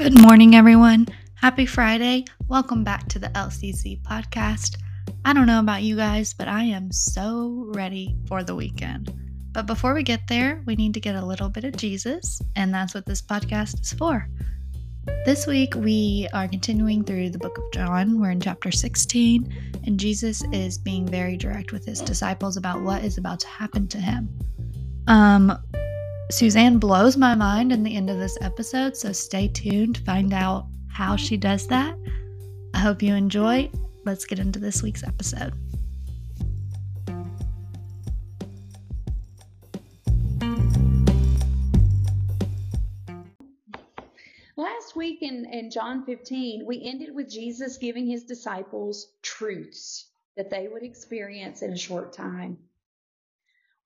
Good morning, everyone. Happy Friday. Welcome back to the LCC podcast. I don't know about you guys, but I am so ready for the weekend. But before we get there, we need to get a little bit of Jesus, and that's what this podcast is for. This week, we are continuing through the book of John. We're in chapter 16, and Jesus is being very direct with his disciples about what is about to happen to him. Um, Susanne blows my mind in the end of this episode, so stay tuned to find out how she does that. I hope you enjoy. Let's get into this week's episode. Last week in, in John 15, we ended with Jesus giving his disciples truths that they would experience in a short time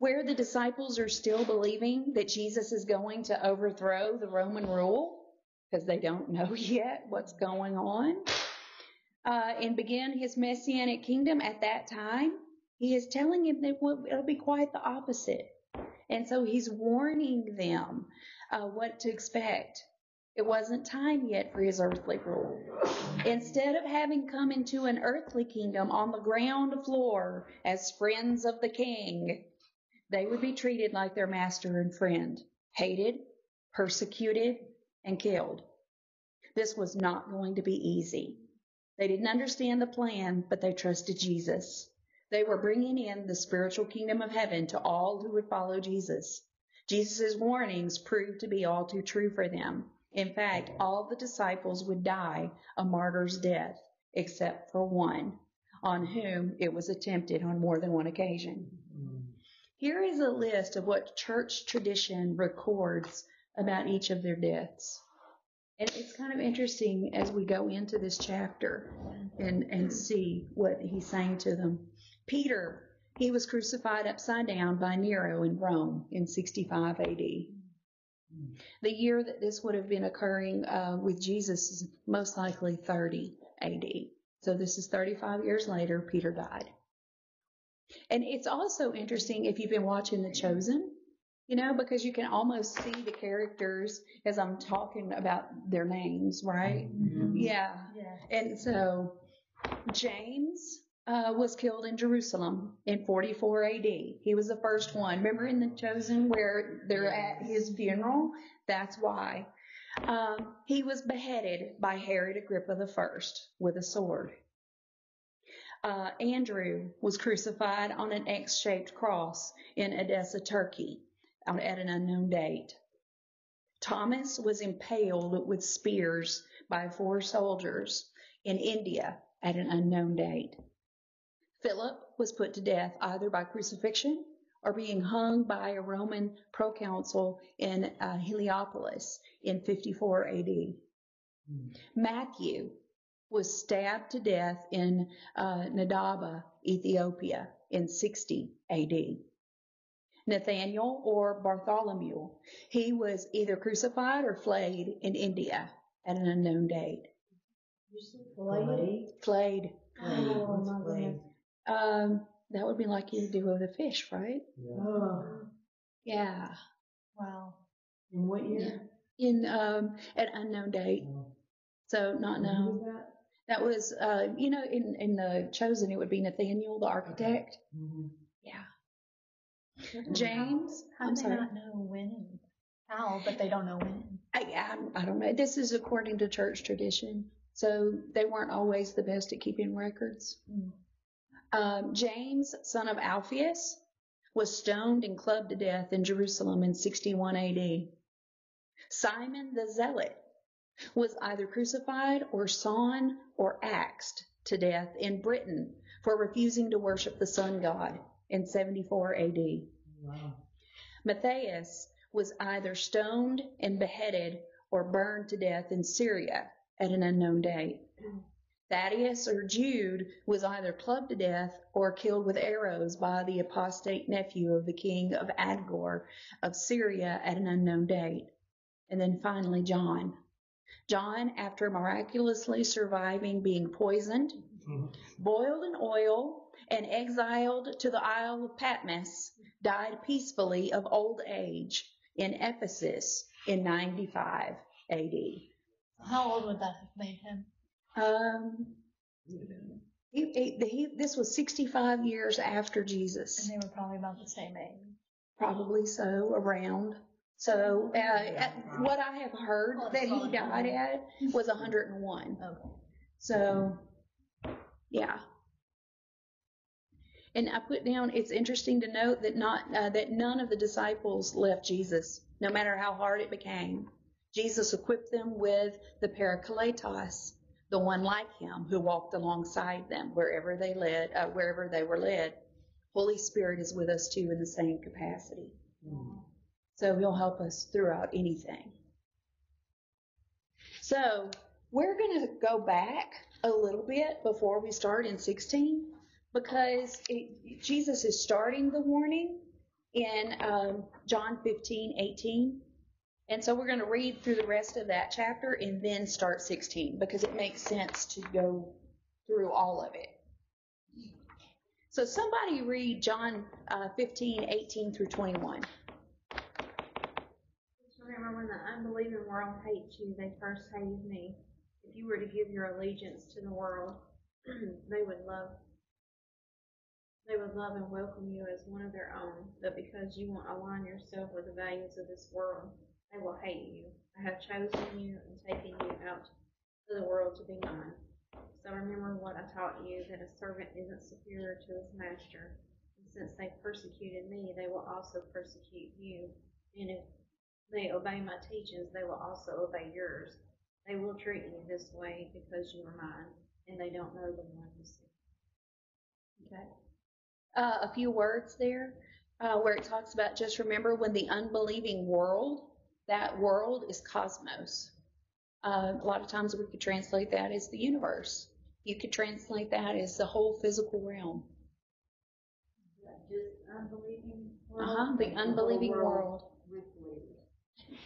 where the disciples are still believing that Jesus is going to overthrow the Roman rule because they don't know yet what's going on uh, and begin his messianic kingdom at that time, he is telling him that it'll be quite the opposite. And so he's warning them uh, what to expect. It wasn't time yet for his earthly rule. Instead of having come into an earthly kingdom on the ground floor as friends of the king, they would be treated like their master and friend, hated, persecuted, and killed. This was not going to be easy. They didn't understand the plan, but they trusted Jesus. They were bringing in the spiritual kingdom of heaven to all who would follow Jesus. Jesus' warnings proved to be all too true for them. In fact, all the disciples would die a martyr's death, except for one, on whom it was attempted on more than one occasion. Here is a list of what church tradition records about each of their deaths. And it's kind of interesting as we go into this chapter and, and see what he's saying to them. Peter, he was crucified upside down by Nero in Rome in 65 AD. The year that this would have been occurring uh, with Jesus is most likely 30 AD. So this is 35 years later, Peter died. And it's also interesting if you've been watching The Chosen, you know, because you can almost see the characters as I'm talking about their names, right? Mm-hmm. Yeah. yeah. And so James uh, was killed in Jerusalem in 44 AD. He was the first one. Remember in The Chosen where they're at his funeral? That's why. Um, he was beheaded by Herod Agrippa I with a sword uh, Andrew was crucified on an X shaped cross in Edessa, Turkey, at an unknown date. Thomas was impaled with spears by four soldiers in India at an unknown date. Philip was put to death either by crucifixion or being hung by a Roman proconsul in uh, Heliopolis in 54 AD. Mm. Matthew was stabbed to death in uh, Nadaba, Ethiopia in 60 AD. Nathaniel or Bartholomew, he was either crucified or flayed in India at an unknown date. Flayed? Flayed. Oh, Um, that would be like you do with a fish, right? Yeah. Oh. Yeah. Wow. In what year? In um, at unknown date. Oh. So not known. That was, uh, you know, in, in the chosen, it would be Nathaniel, the architect. Mm-hmm. Yeah. James. How, do they not know when? How, but they don't know when? I, I, I don't know. This is according to church tradition. So they weren't always the best at keeping records. Mm. Um, James, son of Alphaeus, was stoned and clubbed to death in Jerusalem in 61 AD. Simon the Zealot was either crucified or sawn or axed to death in Britain for refusing to worship the sun god in 74 AD. Wow. Matthias was either stoned and beheaded or burned to death in Syria at an unknown date. Thaddeus or Jude was either clubbed to death or killed with arrows by the apostate nephew of the king of Abgar of Syria at an unknown date. And then finally, John John, after miraculously surviving being poisoned, mm-hmm. boiled in oil, and exiled to the Isle of Patmos, died peacefully of old age in Ephesus in 95 AD. How old would that have made him? Um, he, he, he, this was 65 years after Jesus. And Jesus, they were probably about the same age. probably so, around. So, uh, at, what I have heard that he died at was 101. Okay. So, yeah. And I put down. It's interesting to note that not uh, that none of the disciples left Jesus, no matter how hard it became. Jesus equipped them with the Parakletos, the one like him who walked alongside them wherever they led, uh, wherever they were led. Holy Spirit is with us too in the same capacity. So he'll help us throughout anything. So we're going to go back a little bit before we start in 16 because it, Jesus is starting the warning in um, John 15, 18. And so we're going to read through the rest of that chapter and then start 16 because it makes sense to go through all of it. So somebody read John uh, 15, 18 through 21. The unbelieving world hates you, they first hated me. If you were to give your allegiance to the world, they would love they would love and welcome you as one of their own, but because you won't align yourself with the values of this world, they will hate you. I have chosen you and taken you out of the world to be mine. So remember what I taught you, that a servant isn't superior to his master. And since they persecuted me, they will also persecute you. And if they obey my teachings, they will also obey yours. They will treat you this way because you are mine, and they don't know the one who sent me. Okay. Uh, a few words there uh, where it talks about just remember when the unbelieving world, that world is cosmos. Uh, a lot of times we could translate that as the universe. You could translate that as the whole physical realm. Just unbelieving world. Uh huh. The unbelieving world. With believers.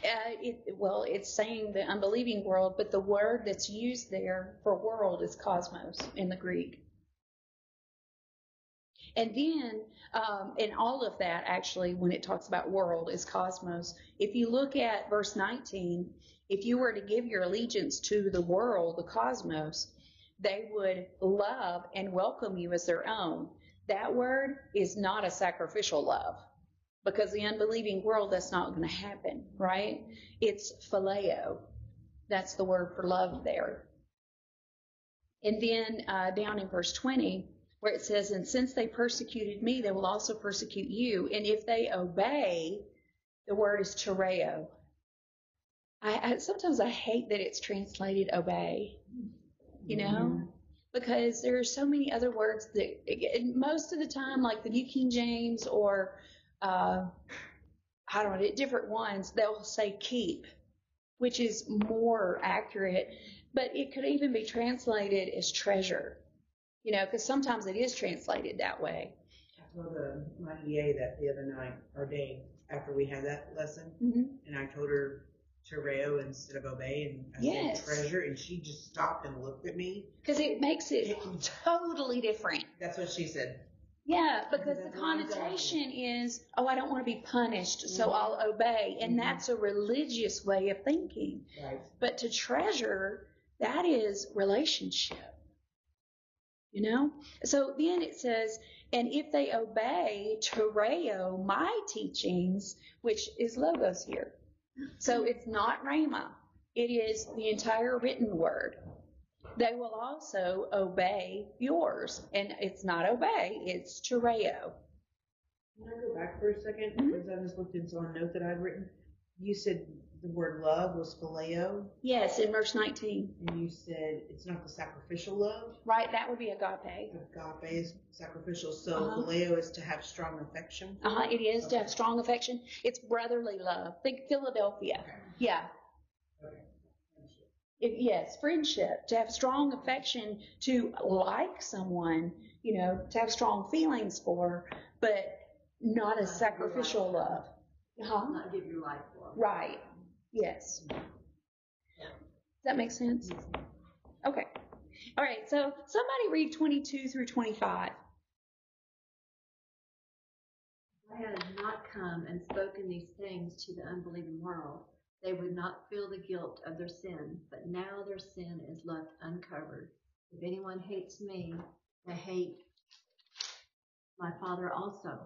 Uh, it, well, it's saying the unbelieving world, but the word that's used there for world is cosmos in the Greek. And then, um, and all of that actually, when it talks about world, is cosmos. If you look at verse 19, if you were to give your allegiance to the world, the cosmos, they would love and welcome you as their own. That word is not a sacrificial love because the unbelieving world, that's not going to happen, right? It's phileo. That's the word for love there. And then uh, down in verse 20, where it says, And since they persecuted me, they will also persecute you. And if they obey, the word is tereo. I, I sometimes I hate that it's translated obey, you know, because there are so many other words that most of the time, like the New King James or uh, I don't know, different ones, they'll say keep, which is more accurate, but it could even be translated as treasure, you know, because sometimes it is translated that way. I told uh, my EA that the other night, or day, after we had that lesson, Mm-hmm. and I told her Tereo instead of obey, and I Yes. said treasure, and she just stopped and looked at me. Because it makes it totally different. That's what she said. Yeah, because the That's what I'm saying. connotation is, oh, I don't want to be punished, so Mhm. I'll obey. And Mhm. that's a religious way of thinking. Right. But to treasure, that is relationship. You know? So then it says, and if they obey tereo, my teachings, which is logos here. So it's not rhema. It is the entire written word. They will also obey yours. And it's not obey, it's tereo. Can I go back for a 2nd Mhm. Because I just looked into a note that I'd written. You said the word love was phileo, Yes, in verse 19. and you said it's not the sacrificial love. Right? That would be agape. Agape is sacrificial, so Uh-huh. phileo is to have strong affection. Uh huh. It is to have strong affection. It's brotherly love. Think Philadelphia. Okay. Yeah. It, yes, friendship. To have strong affection, to like someone, you know, to have strong feelings for, but not a sacrificial love. Huh? Not give your life for. Right. Yes. Does that make sense? Okay. All right. So somebody read 22 through 25. I had not come and spoken these things to the unbelieving world, they would not feel the guilt of their sin, but now their sin is left uncovered. If anyone hates me, they hate my Father also.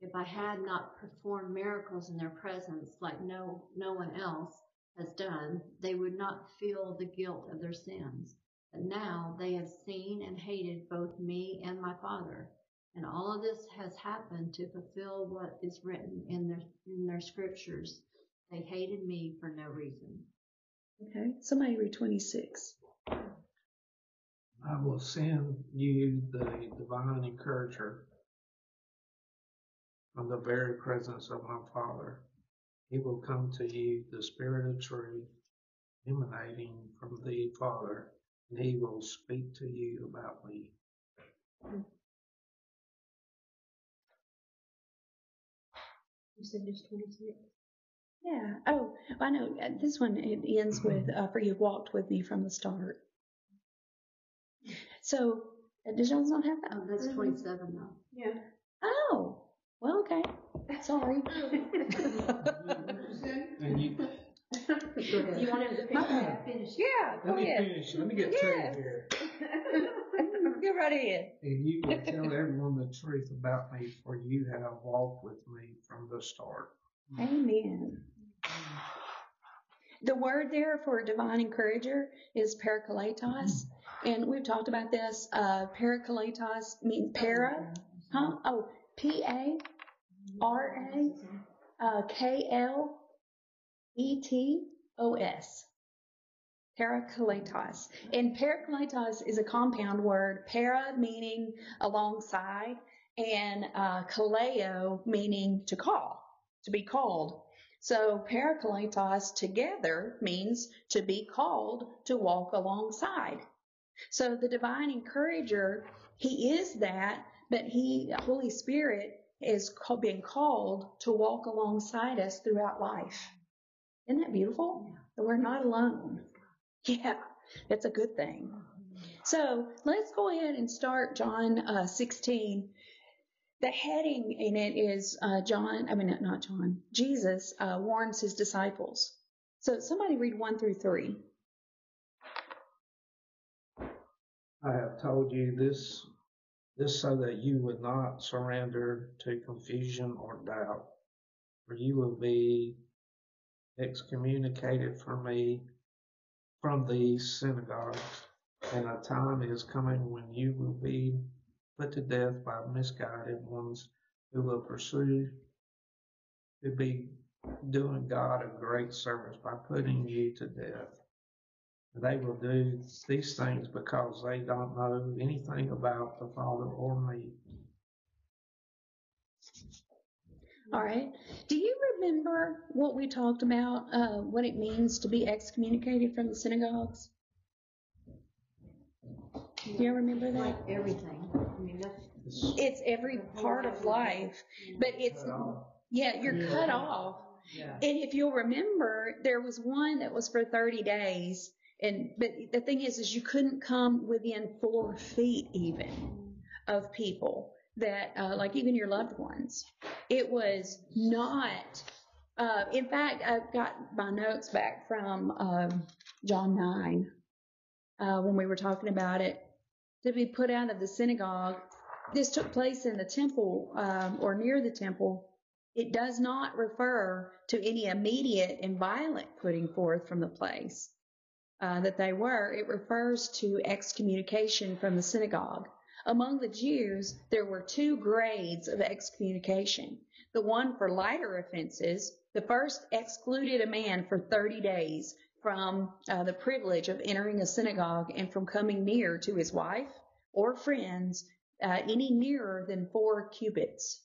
If I had not performed miracles in their presence like no, no one else has done, they would not feel the guilt of their sins. But now they have seen and hated both me and my Father. And all of this has happened to fulfill what is written in their, in their scriptures. They hated me for no reason. Okay, somebody read 26. I will send you the divine encourager from the very presence of my Father. He will come to you, the Spirit of truth, emanating from the Father, and he will speak to you about me. You said just 26? Yeah. Oh, I know. uh, This one it ends with uh, "For you've walked with me from the start." So, uh, does John's not have that? Oh, that's 27 though. Yeah. Oh, well, okay. Sorry. And you, Go ahead. You want him to My finish? bad. Finish. yeah, let me ahead. finish, let me get Yes. through here. Go right ahead. And you will tell everyone the truth about me, for you have walked with me from the start. Amen. The word there for divine encourager is parakletos, and we've talked about this. Uh, parakletos means para, huh? Oh, P A R A uh, K L E T O S. Parakletos. And parakletos is a compound word, para meaning alongside, and uh, kaleo meaning to call, to be called. So parakletos together means to be called to walk alongside. So the divine encourager, he is that, but he, Holy Spirit, is being called to walk alongside us throughout life. Isn't that beautiful? That we're not alone. Yeah, that's a good thing. So let's go ahead and start John uh, 16. The heading in it is uh, John, I mean, not John, Jesus uh, warns his disciples. So somebody read 1 through 3. I have told you this, this so that you would not surrender to confusion or doubt, for you will be excommunicated from me from the synagogues, and a time is coming when you will be put to death by misguided ones who will pursue to be doing God a great service by putting you to death. They will do these things because they don't know anything about the Father or me. All right. Do you remember what we talked about, uh, what it means to be excommunicated from the synagogues? Do you remember that? Like everything. I mean, that's. It's every part of life, but it's, yeah, you're cut off. Yeah. And if you'll remember, there was one that was for 30 days. And, but the thing is, is you couldn't come within four feet even of people that, uh, like even your loved ones. It was not, uh, in fact, I've got my notes back from, um, John 9, uh, when we were talking about it. To be put out of the synagogue. This took place in the temple, um, or near the temple. It does not refer to any immediate and violent putting forth from the place uh, that they were. It refers to excommunication from the synagogue. Among the Jews, there were two grades of excommunication. The one for lighter offenses, the first excluded a man for 30 days from uh, the privilege of entering a synagogue and from coming near to his wife or friends uh, any nearer than four cubits.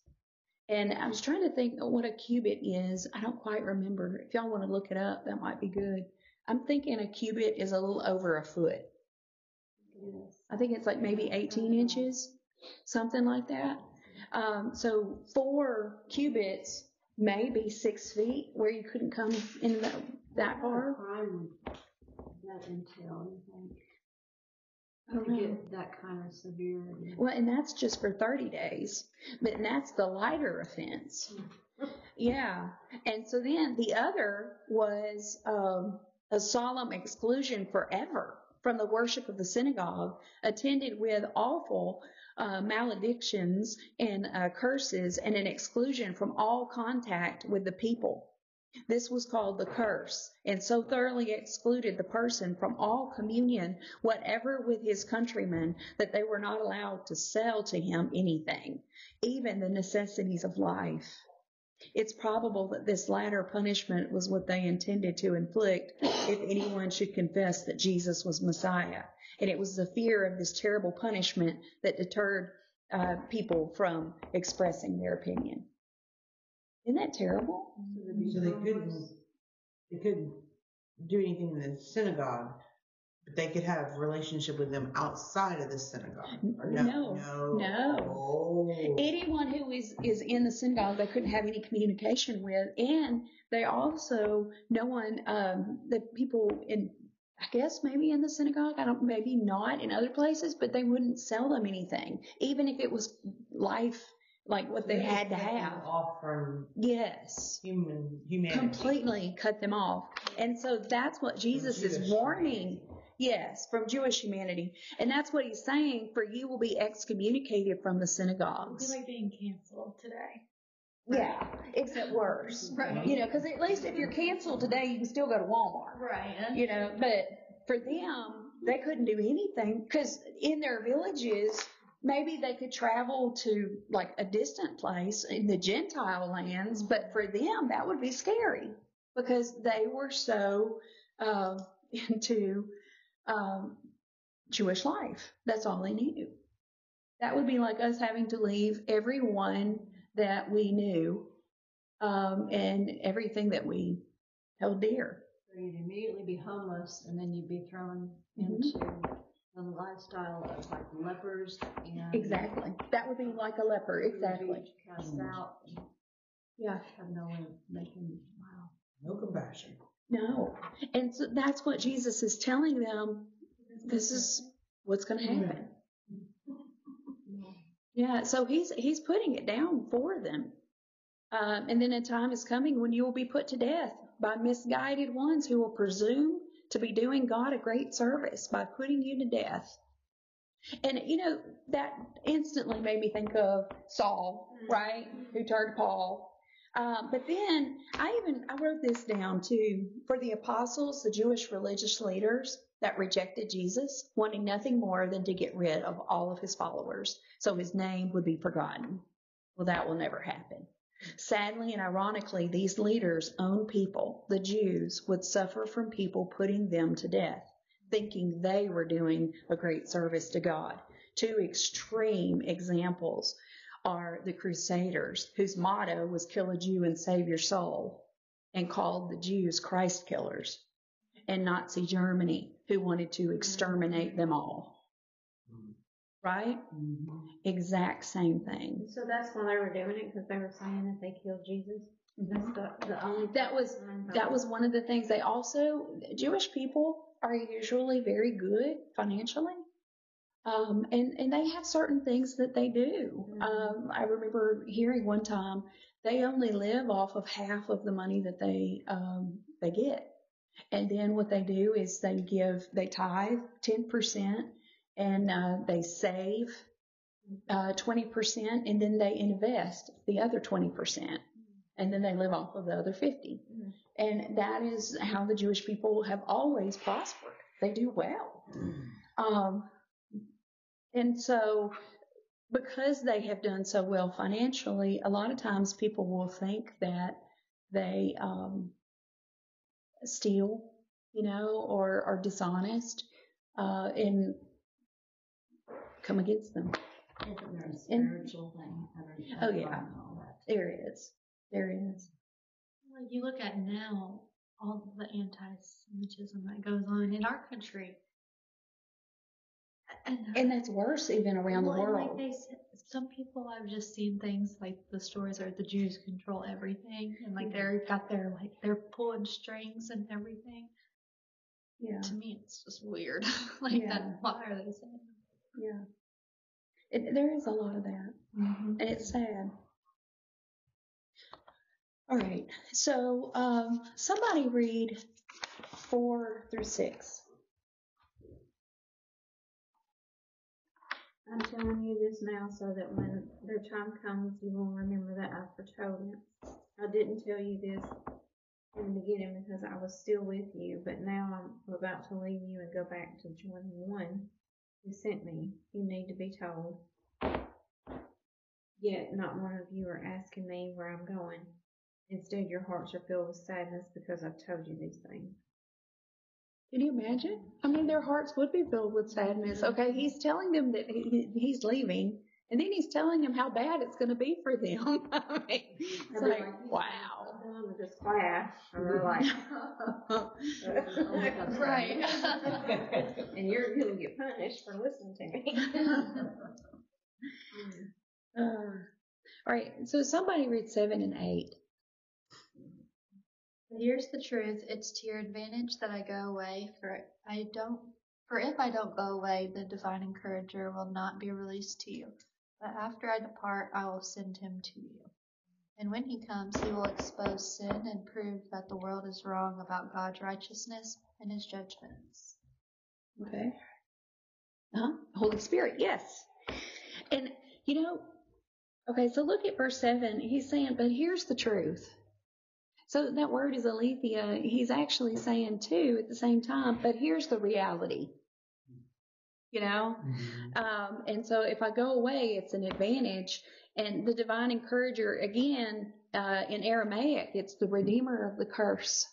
And I was trying to think what a cubit is. I don't quite remember. If y'all want to look it up, that might be good. I'm thinking a cubit is a little over a foot. I think it's like maybe 18 inches, something like that. Um, so four cubits may be six feet where you couldn't come in that, that far. crime that entail, you think? I To get that kind of severity. Well, and that's just for 30 days, but that's the lighter offense. Yeah. And so then the other was um, a solemn exclusion forever from the worship of the synagogue, attended with awful uh, maledictions and uh, curses, and an exclusion from all contact with the people. This was called the curse, and so thoroughly excluded the person from all communion, whatever with his countrymen, that they were not allowed to sell to him anything, even the necessities of life. It's probable that this latter punishment was what they intended to inflict if anyone should confess that Jesus was Messiah. And it was the fear of this terrible punishment that deterred uh, people from expressing their opinion. Isn't that terrible? So they couldn't, they couldn't do anything in the synagogue, but they could have relationship with them outside of the synagogue. Or No, no, no. Oh. anyone who is is in the synagogue they couldn't have any communication with and they also no one um the people in i guess maybe in the synagogue i don't maybe not in other places but they wouldn't sell them anything even if it was life like what they had to have Off from yes human humanity. completely cut them off and so that's what jesus is Jewish warning yes from jewish humanity and that's what he's saying for you will be excommunicated from the synagogues It's like being canceled today. Yeah, except worse. Right. You know, because at least if you're canceled today, you can still go to Walmart. Right. You know, but for them, they couldn't do anything because in their villages, maybe they could travel to like a distant place in the Gentile lands, but for them, that would be scary because they were so uh, into um, Jewish life. That's all they knew. That would be like us having to leave everyone that we knew um, and everything that we held dear. So you'd immediately be homeless, and then you'd be thrown Mhm. into the lifestyle of like lepers and Exactly. That would be like a leper. you would be Exactly. cast out. Yeah. have no way of making wow. No compassion. No. And so that's what Jesus is telling them. This is what's going to happen. Yeah. So he's he's putting it down for them. Um, and then a time is coming when you will be put to death by misguided ones who will presume to be doing God a great service by putting you to death. And you know that instantly made me think of Saul, right, who turned Paul. Um, but then I even I wrote this down too for the apostles, the Jewish religious leaders that rejected Jesus, wanting nothing more than to get rid of all of his followers, so his name would be forgotten. Well, that will never happen. Sadly and ironically, these leaders' own people, the Jews, would suffer from people putting them to death, thinking they were doing a great service to God. Two extreme examples are the Crusaders, whose motto was kill a Jew and save your soul, and called the Jews Christ killers, and Nazi Germany, who wanted to exterminate them all. Right? Exact same thing. So that's why they were doing it because they were saying that they killed Jesus. That's the, the only. That was that was one of the things they also Jewish people are usually very good financially. Um, and, and they have certain things that they do. Um, I remember hearing one time they only live off of half of the money that they um, they get. And then what they do is they give they tithe ten percent and uh, they save uh, twenty percent and then they invest the other twenty percent and then they live off of the other 50. And that is how the Jewish people have always prospered. They do well. Um, and so, because they have done so well financially, a lot of times people will think that they um, steal, you know, or are dishonest, uh, and come against them. Isn't there a And- spiritual thing? Oh, yeah. and all that? There is. There is. Like you look at now, all the anti-Semitism that goes on in our country, and, And that's worse even around well, the world. Like they, some people I've just seen things like the stories are the Jews control everything, and like they're got their like they're pulling strings and everything. yeah. To me, it's just weird. like Yeah. that. Why are they saying? Yeah. It, there is a lot of that, Mm-hmm. and it's sad. All right. So um, somebody read four through six. I'm telling you this now so that when their time comes, you will remember that I foretold it. I didn't tell you this in the beginning because I was still with you, but now I'm about to leave you and go back to join one who sent me. You need to be told. Yet not one of you are asking me where I'm going. Instead, your hearts are filled with sadness because I've told you these things. Can you imagine? I mean, their hearts would be filled with sadness. Mm-hmm. Okay, he's telling them that he, he's leaving, and then he's telling them how bad it's going to be for them. I mean, it's like, wow. I'm done with this class. And they're like, Right. and you're going to get punished for listening to me. Uh, all right, so somebody read seven and eight. Here's the truth. It's to your advantage that I go away, for I don't for if I don't go away, the divine encourager will not be released to you. But after I depart, I will send him to you. And when he comes, he will expose sin and prove that the world is wrong about God's righteousness and his judgments. Okay. Huh? Holy Spirit, yes. And, you know, okay, so look at verse 7. He's saying, but here's the truth. So that word is aletheia. He's actually saying, too, at the same time, but here's the reality. You know? Um, and so if I go away, it's an advantage. And the divine encourager, again, uh, in Aramaic, it's the redeemer of the curse.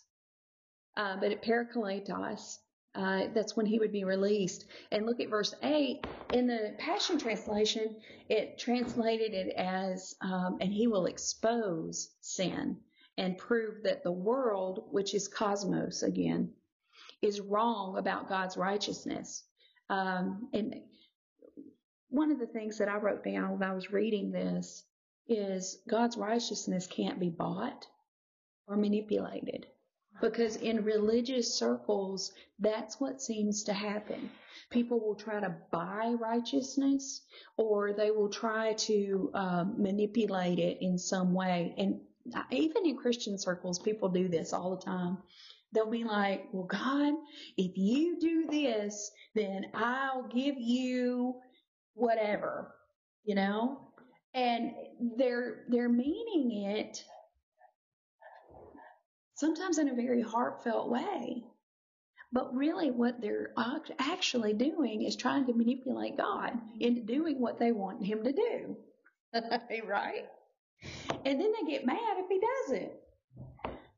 Uh, but at Parakletos, uh, that's when he would be released. And look at verse 8. In the Passion Translation, it translated it as, um, and he will expose sin and prove that the world, which is cosmos again, is wrong about God's righteousness. Um, and one of the things that I wrote down when I was reading this is God's righteousness can't be bought or manipulated. Because in religious circles, that's what seems to happen. People will try to buy righteousness or they will try to um, manipulate it in some way. And even in Christian circles, people do this all the time. They'll be like, well, God, if you do this, then I'll give you whatever, you know? And they're, they're meaning it sometimes in a very heartfelt way. But really what they're actually doing is trying to manipulate God into doing what they want him to do. right? And then they get mad if he doesn't.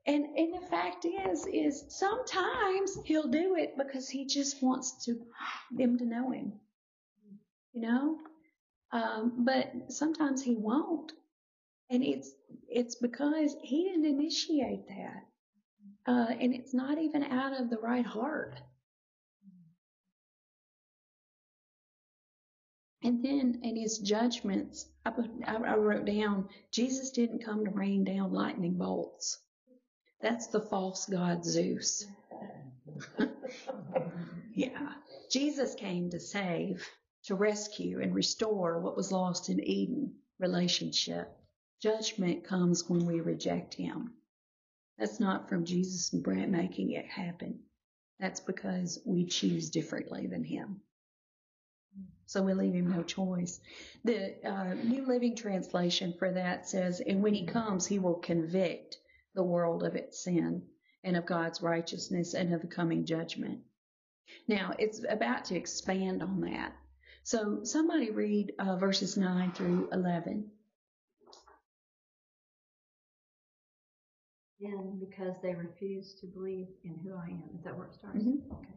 And and the fact is is sometimes he'll do it because he just wants to them to know him. You know? Um, but sometimes he won't. And it's it's because he didn't initiate that. Uh, and it's not even out of the right heart. And then in his judgments, I, put, I I wrote down, Jesus didn't come to rain down lightning bolts. That's the false god Zeus. yeah. Jesus came to save, to rescue and restore what was lost in Eden relationship. Judgment comes when we reject him. That's not from Jesus making it happen. That's because we choose differently than him. So we leave him no choice. The uh, New Living Translation for that says, and when he comes, he will convict the world of its sin and of God's righteousness and of the coming judgment. Now, it's about to expand on that. So somebody read uh, verses 9 through 11. And because they refuse to believe in who I am. Is that where it starts? Mhm. Okay.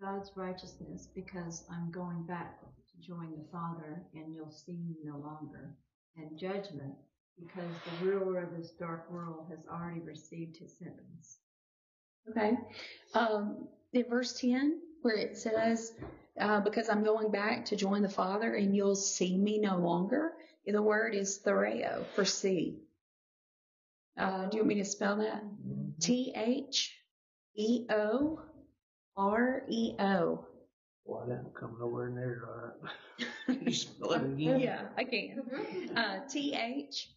God's righteousness, because I'm going back to join the Father and you'll see me no longer. And judgment, because the ruler of this dark world has already received his sentence. Okay. Um, in verse 10, where it says, uh, because I'm going back to join the Father and you'll see me no longer, the word is theoreo for see. Uh, do you want me to spell that? T H E O R E O. Well, that don't come nowhere near right. you spell it again. Yeah, I can. Uh, T H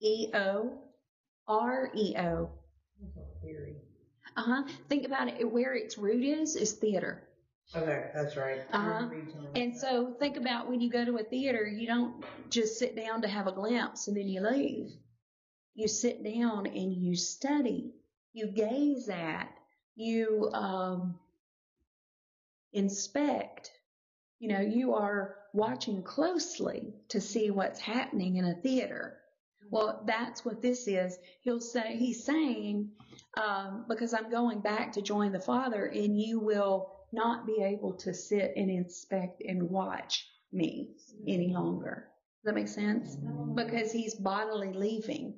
E O R E O. That's a. Uh huh. Think about it. Where its root is is theater. Okay, that's right. Uh-huh. remember you telling me And so think about when you go to a theater, you don't just sit down to have a glimpse and then you leave. You sit down and you study. You gaze at. You um, inspect. You know, you are watching closely to see what's happening in a theater. Well, that's what this is. He'll say, he's saying, um, because I'm going back to join the Father, and you will not be able to sit and inspect and watch me any longer. Does that make sense? Because he's bodily leaving,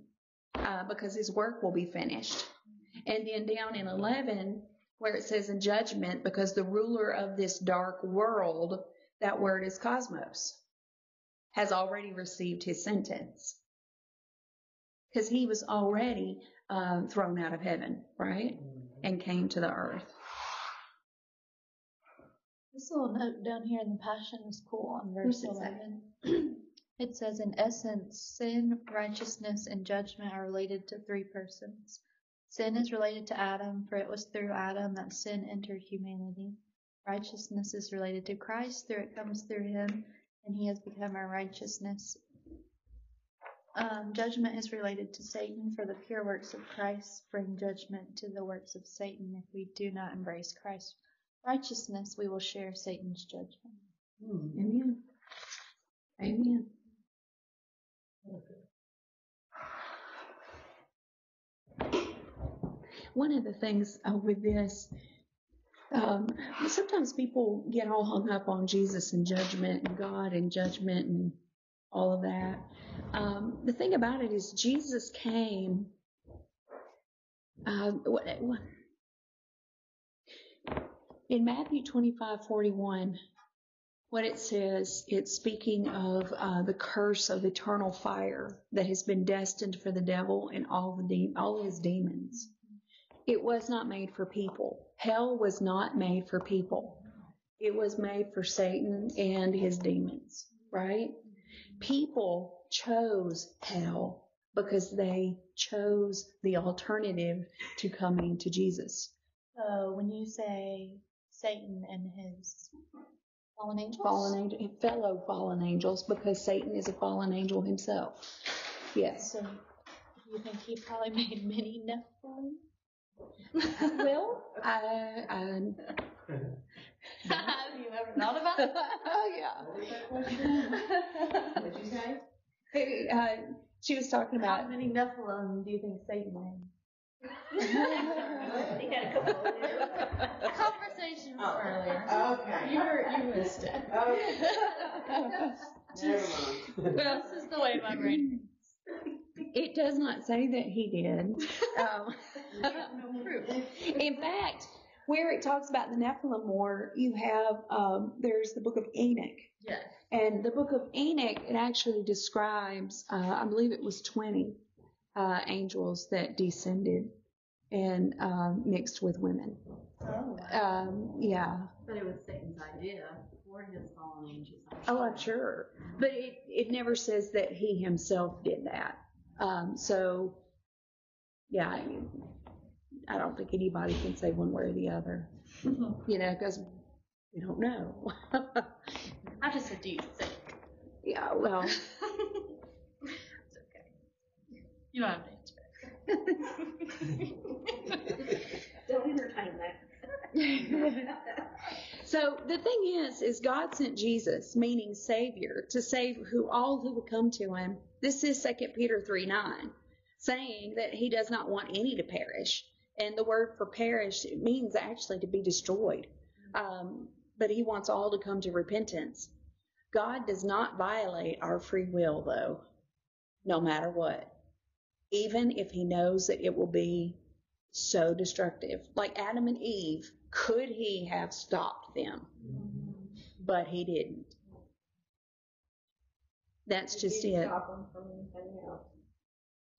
uh, because his work will be finished. And then down in 11, where it says in judgment, because the ruler of this dark world, that word is cosmos, has already received his sentence. Because he was already um, thrown out of heaven, right? And came to the earth. This little note down here in the Passion is cool on verse What's it say? 11. it says, in essence, sin, righteousness, and judgment are related to three persons. Sin is related to Adam, for it was through Adam that sin entered humanity. Righteousness is related to Christ, through it comes through him, and he has become our righteousness. Um, judgment is related to Satan, for the pure works of Christ bring judgment to the works of Satan if we do not embrace Christ's righteousness, we will share Satan's judgment. Hmm. Amen. Amen. One of the things uh, with this, um, sometimes people get all hung up on Jesus and judgment and God and judgment and all of that. Um, the thing about it is, Jesus came. Um, what, what, in Matthew twenty-five forty-one, what it says, it's speaking of uh, the curse of eternal fire that has been destined for the devil and all the de- all his demons. It was not made for people. Hell was not made for people. It was made for Satan and his demons, right? People chose hell because they chose the alternative to coming to Jesus. So when you say Satan and his fallen angels, fallen angel, fellow fallen angels, because Satan is a fallen angel himself. Yes. so you think he probably made many Nephilim? well, I, I, Have you ever thought about it? Oh yeah. What was that question? What'd you say? Hey, Uh, she was talking How about. many Nephilim do you think Satan made? He had a couple of them. Conversation from Oh. earlier. Okay. You were you missed it. Okay. Never mind. well, this is the way my brain. it does not say that he did. Um, no proof. In fact, where it talks about the Nephilim war, you have um, there's the book of Enoch, Yes. and the book of Enoch it actually describes, uh, I believe it was 20 uh, angels that descended and um, mixed with women. Oh. Um, yeah. But it was Satan's idea for his fallen angels. Oh, I'm sure. But it, it never says that he himself did that. Um, so, yeah, I, I don't think anybody can say one way or the other, you know, because we don't know. I just said, do you think? yeah, well, it's okay. You don't have to answer. Don't entertain that. so the thing is, is God sent Jesus, meaning Savior, to save who all who would come to Him. This is Second Peter three nine, saying that He does not want any to perish, and the word for perish it means actually to be destroyed. Um, but He wants all to come to repentance. God does not violate our free will, though, no matter what, even if He knows that it will be so destructive. Like Adam and Eve, could he have stopped them? But he didn't. That's He just it. Stop them from anything else.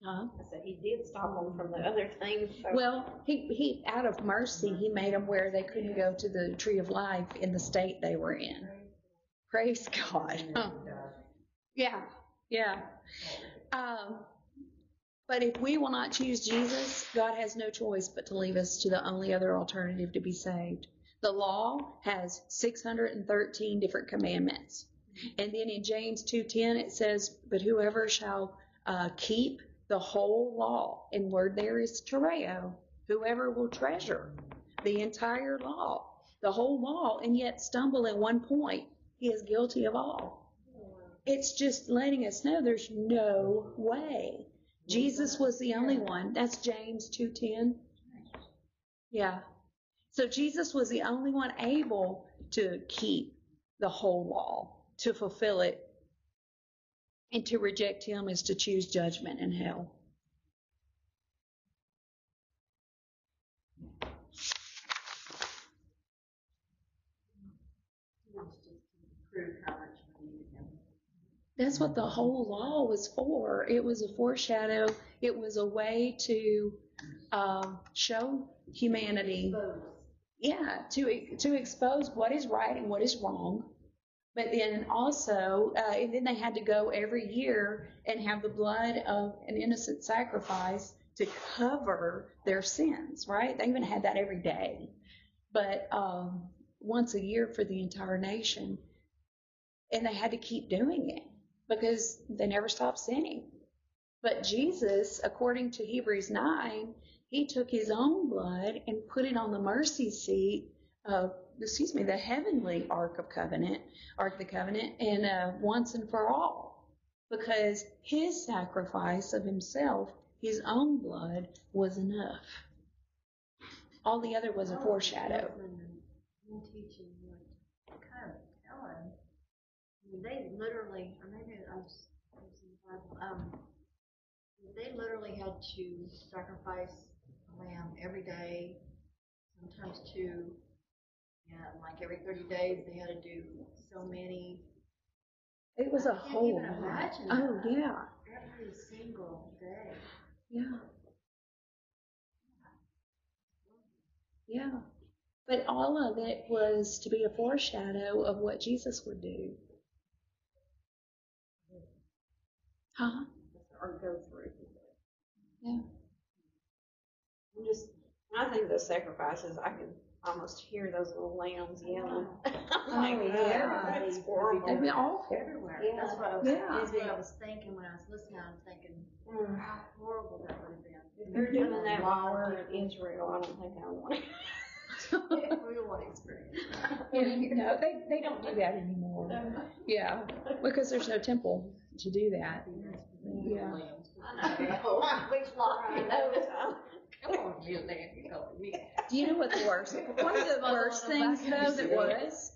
Huh? I said he did stop them from the other things. So Well, he, he, out of mercy, he made them where they couldn't go to the tree of life in the state they were in. Praise God. Huh. Yeah, yeah. Um, But if we will not choose Jesus, God has no choice but to leave us to the only other alternative to be saved. The law has 613 different commandments. And then in James 2:10 it says, "But whoever shall uh, keep the whole law," and word there is tereo, whoever will treasure the entire law, the whole law, and yet stumble in one point, he is guilty of all. It's just letting us know there's no way. Jesus was the only one. That's James 2:10. Yeah. So Jesus was the only one able to keep the whole law, to fulfill it. And to reject him is to choose judgment and hell. prove how much we needed him. That's what the whole law was for. It was a foreshadow. It was a way to um, show humanity, yeah, to to expose what is right and what is wrong. But then also, uh, and then they had to go every year and have the blood of an innocent sacrifice to cover their sins. Right? They even had that every day, but um, once a year for the entire nation and they had to keep doing it because they never stopped sinning. But Jesus, according to Hebrews 9, he took his own blood and put it on the mercy seat of, excuse me, the heavenly Ark of Covenant, Ark of the Covenant, and uh, once and for all. Because his sacrifice of himself, his own blood, was enough. All the other was a foreshadow. Teaching what kind of telling, I mean, they literally, or maybe I was, in the Bible, um, they literally had to sacrifice a lamb every day, sometimes two, and like every thirty days they had to do so many. It was a I whole lot. Oh, yeah. Every single day. Yeah. Yeah. But all of it was to be a foreshadow of what Jesus would do. Huh? or go through. Yeah. I'm just, when I think of those sacrifices, I can almost hear those little lambs yelling. Oh, yeah. That's They'd horrible. be awful. Everywhere. Yeah. That's what I was, Yeah. that's what I was thinking when I was listening, I'm thinking, Mm. how horrible that would have been. If they're doing that while we're in Israel, I don't think I want it. We want experience. Yeah, no, they, they don't do that anymore. Yeah, because there's no temple to do that. Yeah. I know. Which lot you know? Come on, you land, you calling me. Do you know what the worst? One of the worst things though that was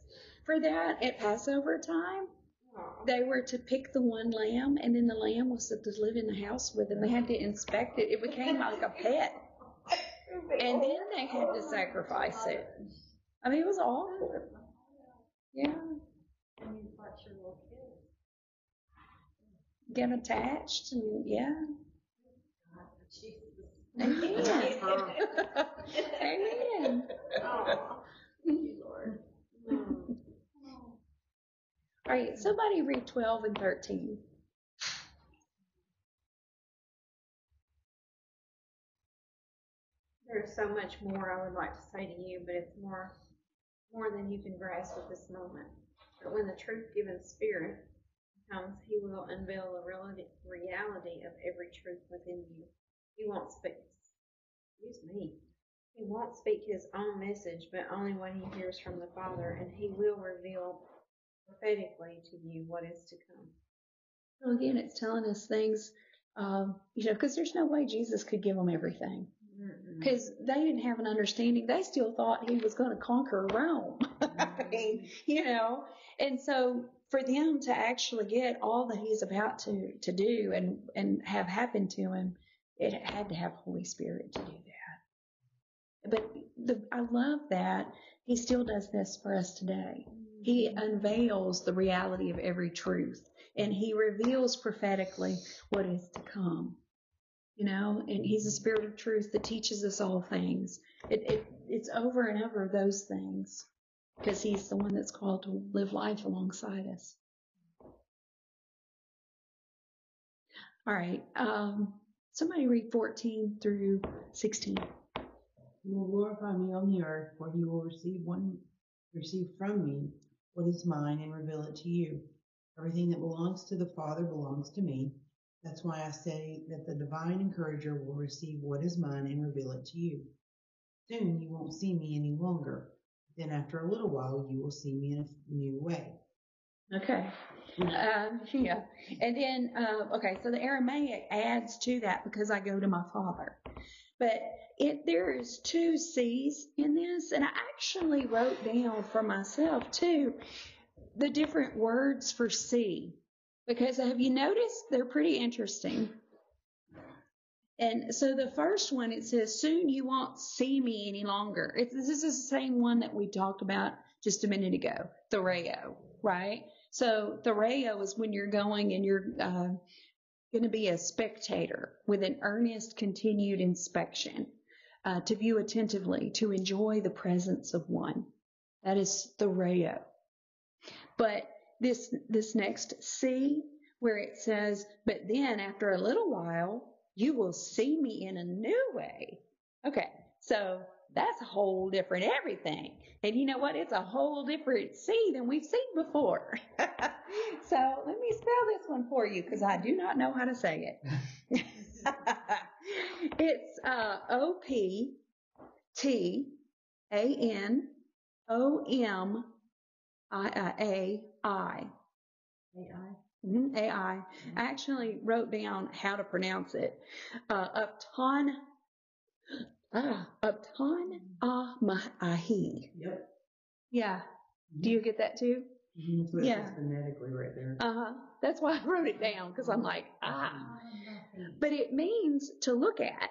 for that at Passover time, they were to pick the one lamb, and then the lamb was to live in the house with them. They had to inspect it. It became like a pet, and then they had to sacrifice it. I mean, it was awful. Yeah, And you watch your little kids. get attached, and yeah. Amen. Amen. Oh, thank you, Lord. All right, somebody read 12 and 13. There's so much more I would like to say to you, but it's more, more than you can grasp at this moment. But when the truth-given Spirit comes, He will unveil the reality, of every truth within you. He won't speak. Excuse me. He won't speak His own message, but only what He hears from the Father, and He will reveal prophetically to you what is to come. So again, it's telling us things, um, you know, because there's no way Jesus could give them everything. Because they didn't have an understanding. They still thought he was going to conquer Rome. I mm-hmm. mean, you know, and so for them to actually get all that he's about to, to do and, and have happen to him, it had to have Holy Spirit to do that. But the, I love that he still does this for us today. He mm-hmm. unveils the reality of every truth and he reveals prophetically what is to come. You know, and he's the spirit of truth that teaches us all things. It, it it's over and over those things because he's the one that's called to live life alongside us. All right. Um, Somebody read 14 through 16. You will glorify me on the earth, for you will receive one receive from me what is mine and reveal it to you. Everything that belongs to the Father belongs to me. That's why I say that the divine encourager will receive what is mine and reveal it to you. Soon you won't see me any longer. Then after a little while you will see me in a new way. Okay. Um, yeah. And then, uh, okay, so the Aramaic adds to that because I go to my father. But it, there is two see's in this, and I actually wrote down for myself too the different words for C because have you noticed they're pretty interesting? And so the first one it says, "Soon you won't see me any longer." It's, this is the same one that we talked about just a minute ago, Theoreo, right? So Theoreo is when you're going and you're uh, going to be a spectator with an earnest, continued inspection, uh, to view attentively, to enjoy the presence of one. That is Theoreo. But this this next see, where it says, "But then after a little while." you will see me in a new way. Okay, so that's a whole different everything. And you know what? It's a whole different see than we've seen before. so let me spell this one for you because I do not know how to say it. it's uh, O P T A N O M I A I. AI. Mhm, AI. I actually wrote down how to pronounce it. Uh, upton, ah, upton amahi. Yep. Yeah. Do you get that too? It Yeah. phonetically right there. Uh huh. That's why I wrote it down because I'm like, ah. But it means to look at,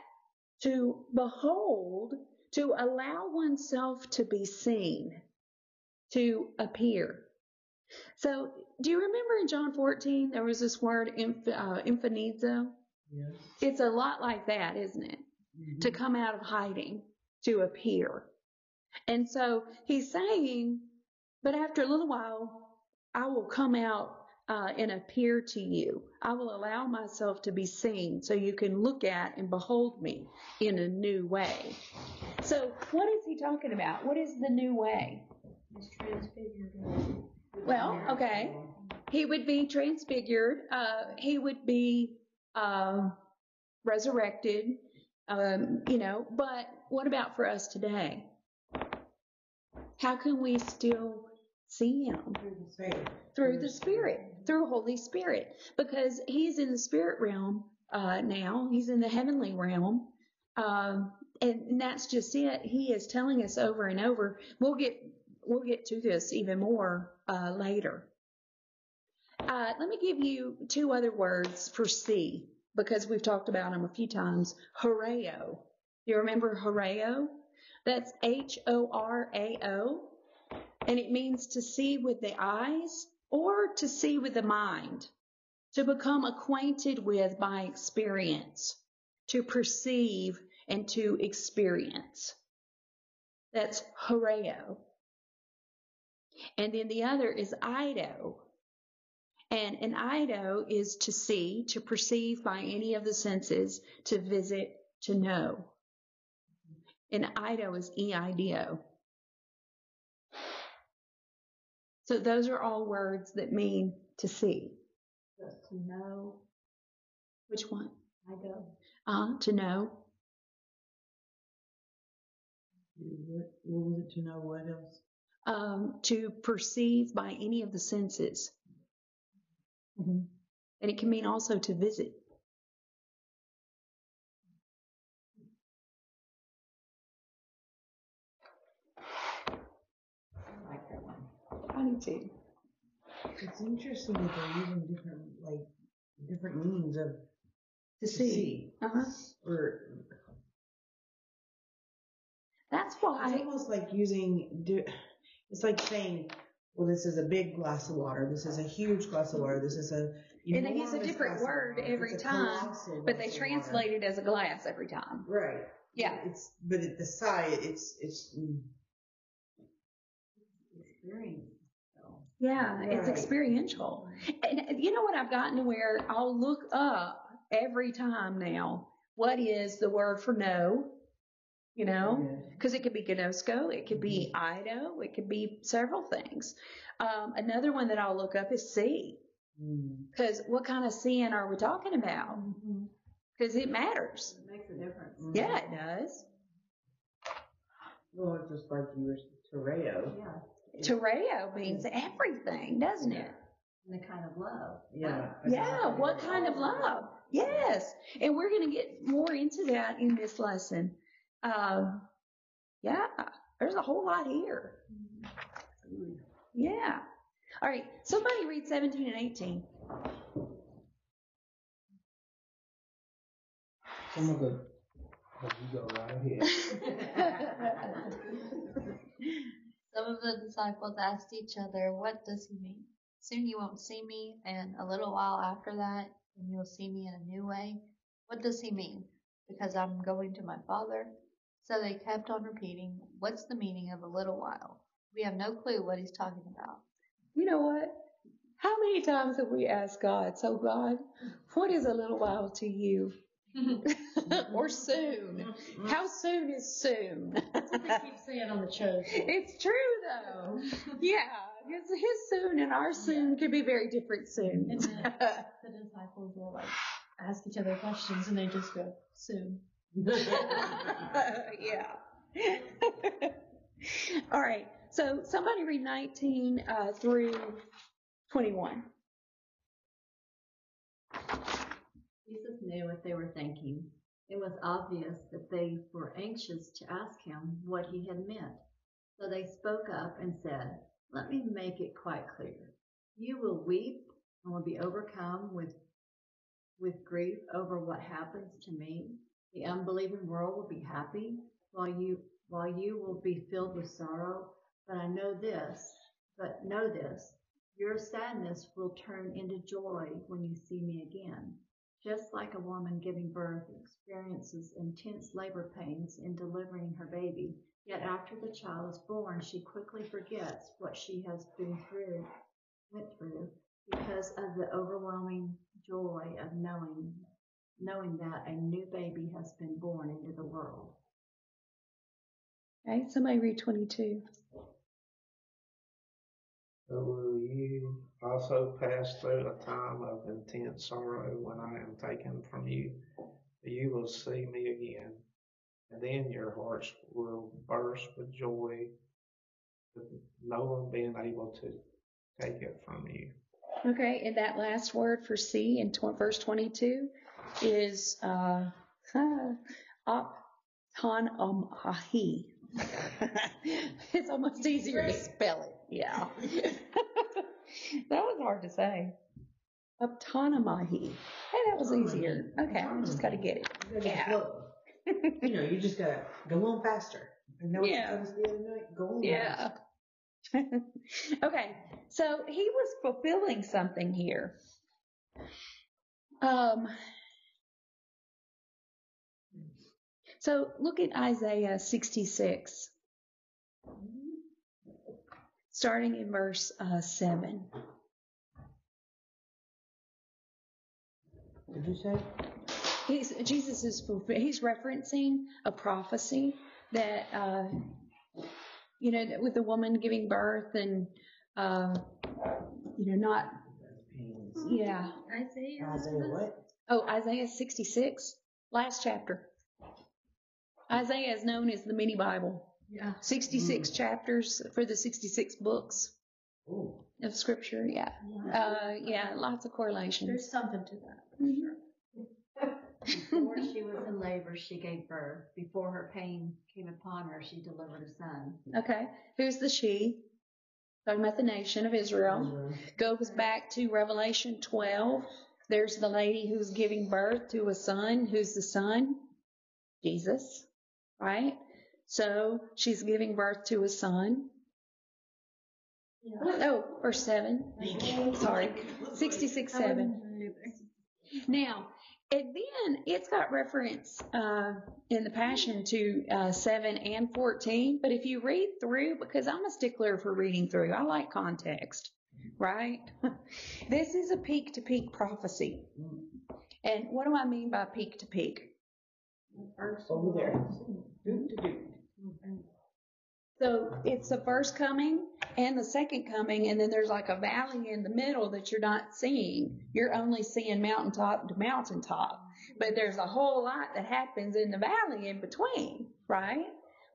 to behold, to allow oneself to be seen, to appear. So, do you remember in John 14 there was this word inf- uh, infinizo? Yes. It's a lot like that, isn't it? To come out of hiding, to appear. And so he's saying, but after a little while, I will come out uh, and appear to you. I will allow myself to be seen so you can look at and behold me in a new way. So, what is he talking about? What is the new way? It's transfigured. Well, okay. He would be transfigured. Uh, he would be uh, resurrected. Um, you know, but what about for us today? How can we still see him Faith. through the Spirit, through Holy Spirit? Because he's in the spirit realm uh, now. He's in the heavenly realm. Um, and, and that's just it. He is telling us over and over. We'll get we'll get to this even more uh, later. Uh, let me give you two other words for see because we've talked about them a few times. Horeo. You remember horeo? That's H O R A O, and it means to see with the eyes or to see with the mind, to become acquainted with by experience, to perceive and to experience. That's horeo. And then the other is Ido. And an Ido is to see, to perceive by any of the senses, to visit, to know. And Ido is E-I-D-O. So those are all words that mean to see. To know, Which one? I go. Uh, to know. What, what was it to know what else? Um, to perceive by any of the senses. Mhm. And it can mean also to visit. I like that one. I do too. It's interesting that they're using different like different meanings of To see. Uh-huh. or That's why. it's almost like using di- it's like saying well this is a big glass of water this is a huge glass of water this is a you know And they use a different word every time, But they water. translate it as a glass every time. right Yeah. it's but at the side it's it's Experience. So, Yeah, it's experiential. And you know what I've gotten to where I'll look up every time now what is the word for know? You know, because it could be gnosko, it could be ido, it could be several things. Um, another one that I'll look up is see, Mm. because what kind of sin are we talking about? Because it matters. It makes a difference. Mhm. Yeah, it does. Well, just like you were Tereo. Yeah, Tereo means everything, doesn't it? and the kind of love. Yeah. Yeah, what kind of love? Yes. And we're going to get more into that in this lesson. Um, yeah, there's a whole lot here. Yeah. All right, somebody read 17 and 18. Some of the, oh, you go right ahead. Some of the disciples asked each other, What does he mean? Soon you won't see me, and a little while after that, and you'll see me in a new way. What does he mean? Because I'm going to my Father? So they kept on repeating, What's the meaning of a little while? We have no clue what he's talking about. You know what? How many times have we asked God, so God, what is a little while to you? or soon? How soon is soon? That's what they keep saying on the show. It's true though. Yeah, because his soon and our soon can be very different soon. And then the disciples will like ask each other questions and they just go, soon. yeah. All right. So somebody read 19 uh, through 21. Jesus knew what they were thinking. It was obvious that they were anxious to ask him what he had meant. So they spoke up and said, Let me make it quite clear. You will weep and will be overcome with, with grief over what happens to me. The unbelieving world will be happy while you, while you will be filled with sorrow. But I know this, but know this, your sadness will turn into joy when you see me again. Just like a woman giving birth experiences intense labor pains in delivering her baby, yet after the child is born, she quickly forgets what she has been through, went through, because of the overwhelming joy of knowing, knowing that a new baby has been born into the world. Okay. Somebody read 22. So will you also pass through a time of intense sorrow when I am taken from you? You will see me again, and then your hearts will burst with joy, with no one being able to take it from you. Okay. And that last word for see in tw- verse 22 is uh, optonomahi. it's almost easier to spell it. Yeah. that was hard to say. Optonomahi. Hey, that was easier. Okay, I just got to get it. You gotta Yeah. flow. you know, you just gotta go on faster. I know Yeah. told the other night. Go on Yeah. okay, so he was fulfilling something here. Um, so look at Isaiah 66, starting in verse uh, 7. Did you say? He's, Jesus is fulfill, he's referencing a prophecy that, uh, you know, that with the woman giving birth and, uh, you know, not, yeah. Isaiah. Isaiah what? Oh, Isaiah 66, last chapter. Isaiah is known as the mini Bible. Yeah. 66 chapters for the 66 books Oh. of scripture. Yeah. Uh, yeah, lots of correlations. There's something to that. Mhm. Before she was in labor, she gave birth. Before her pain came upon her, she delivered a son. Okay. Who's the she? Talking about the nation of Israel. Israel. Goes back to Revelation 12. There's the lady who's giving birth to a son. Who's the son? Jesus. Right? So she's giving birth to a son. Oh, verse 7. Sorry. 66 7. Now, and then it's got reference uh, in the Passion to uh, 7 and 14. But if you read through, because I'm a stickler for reading through, I like context, right? this is a peak to peak prophecy. And what do I mean by peak to peak? Over there. So it's the first coming and the second coming, and then there's like a valley in the middle that you're not seeing. You're only seeing mountaintop to mountaintop, but there's a whole lot that happens in the valley in between, right?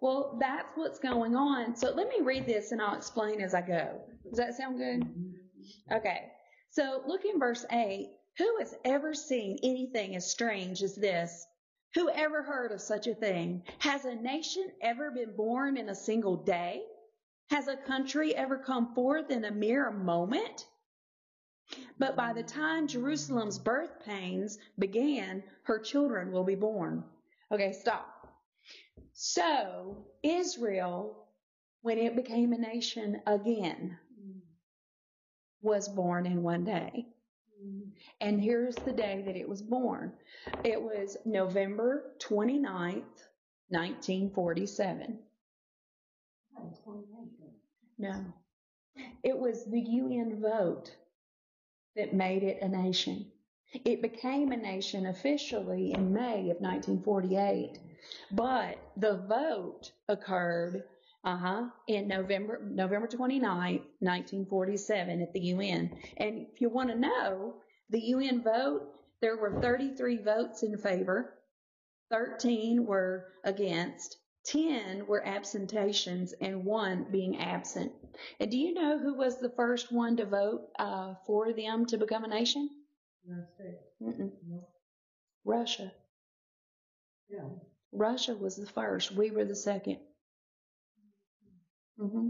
Well, that's what's going on. So let me read this and I'll explain as I go. Does that sound good? Mm-hmm. Okay. So look in verse 8. Who has ever seen anything as strange as this? Who ever heard of such a thing? Has a nation ever been born in a single day? Has a country ever come forth in a mere moment? But by the time Jerusalem's birth pains began, her children will be born. Okay, stop. So, Israel, when it became a nation again, was born in one day. And here's the day that it was born. It was November 29th, 1947. No. It was the UN vote that made it a nation. It became a nation officially in May of 1948, but the vote occurred uh-huh, in November November 29th, 1947 at the UN. And if you want to know, the UN vote, there were 33 votes in favor, 13 were against, 10 were absentations, and one being absent. And do you know who was the first one to vote uh, for them to become a nation? United States. No. Russia. Yeah. Russia was the first. We were the 2nd hmm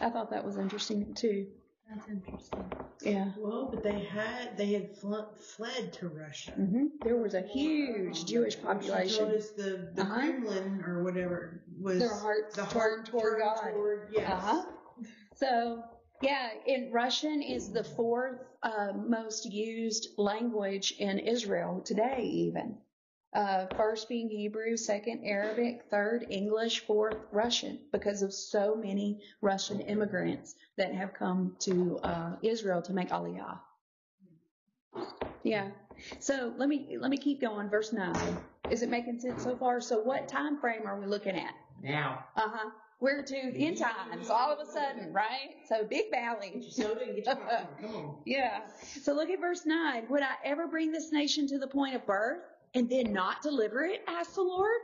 I thought that was interesting too. That's interesting. Yeah. Well, but they had they had fl- fled to Russia. hmm There was a huge Jewish She told population. us the the Uh-huh. Kremlin or whatever was Their hearts the turned heart toward turned God. Toward, yes. Uh-huh. So, yeah, in Russian is the fourth uh, most used language in Israel today, even. Uh, first being Hebrew, second Arabic, third English, fourth Russian, because of so many Russian immigrants that have come to uh, Israel to make Aliyah. Yeah. So let me let me keep going. Verse nine. Is it making sense so far? So what time frame are we looking at? Now, Uh huh. We're to the end times all of a sudden, right? So big valley. get your soda and get your popcorn. Come on. Yeah. So look at verse 9. Would I ever bring this nation to the point of birth and then not deliver it? asked the Lord.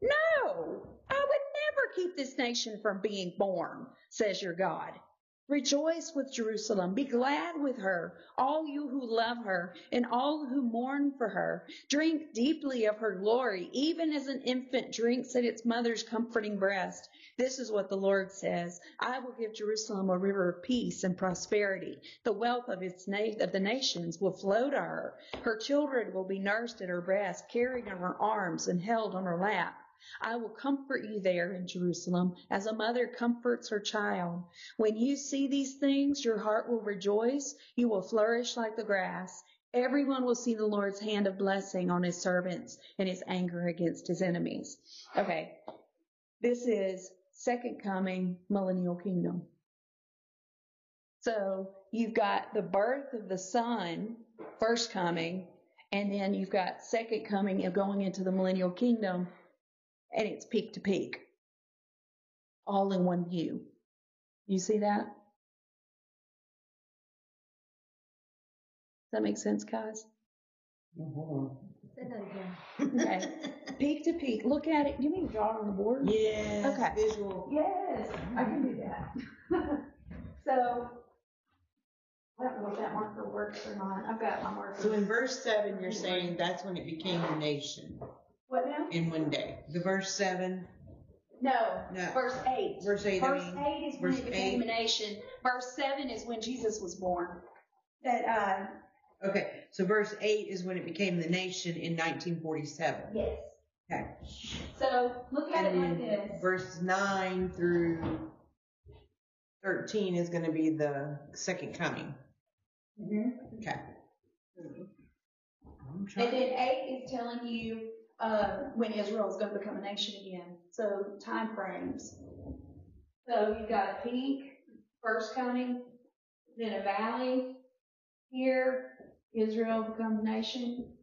No. I would never keep this nation from being born, says your God. Rejoice with Jerusalem. Be glad with her, all you who love her and all who mourn for her. Drink deeply of her glory, even as an infant drinks at its mother's comforting breast. This is what the Lord says. I will give Jerusalem a river of peace and prosperity. The wealth of its na- of the nations will flow to her. Her children will be nursed at her breast, carried in her arms and held on her lap. I will comfort you there in Jerusalem as a mother comforts her child. When you see these things, your heart will rejoice. You will flourish like the grass. Everyone will see the Lord's hand of blessing on his servants and his anger against his enemies. Okay. This is second coming millennial kingdom. So you've got the birth of the son, first coming, and then you've got second coming of going into the millennial kingdom, and it's peak to peak. All in one view. You see that? Does that make sense, guys? Hold Say that again. Okay. peak to peak. Look at it. You mean draw on the board? Yes. Okay. Visual. Yes, I can do that. so, I don't know if that marker works or not. I've got my marker. So in verse seven, you're saying that's when it became a nation what now? in one day. The verse seven, No, No. verse 8. verse eight. I Verse mean, 8 is when verse it became eight. a nation. Verse 7 is when Jesus was born. That, uh, Okay, so verse eight is when it became the nation in 1947. yes. Okay. So, look at And it like this. verse nine through thirteen is going to be the second coming. Mhm. Okay. I'm And then 8 is telling you uh, when Israel is going to become a nation again. So time frames. So you've got a peak, first coming, then a valley. Here, Israel becomes a nation.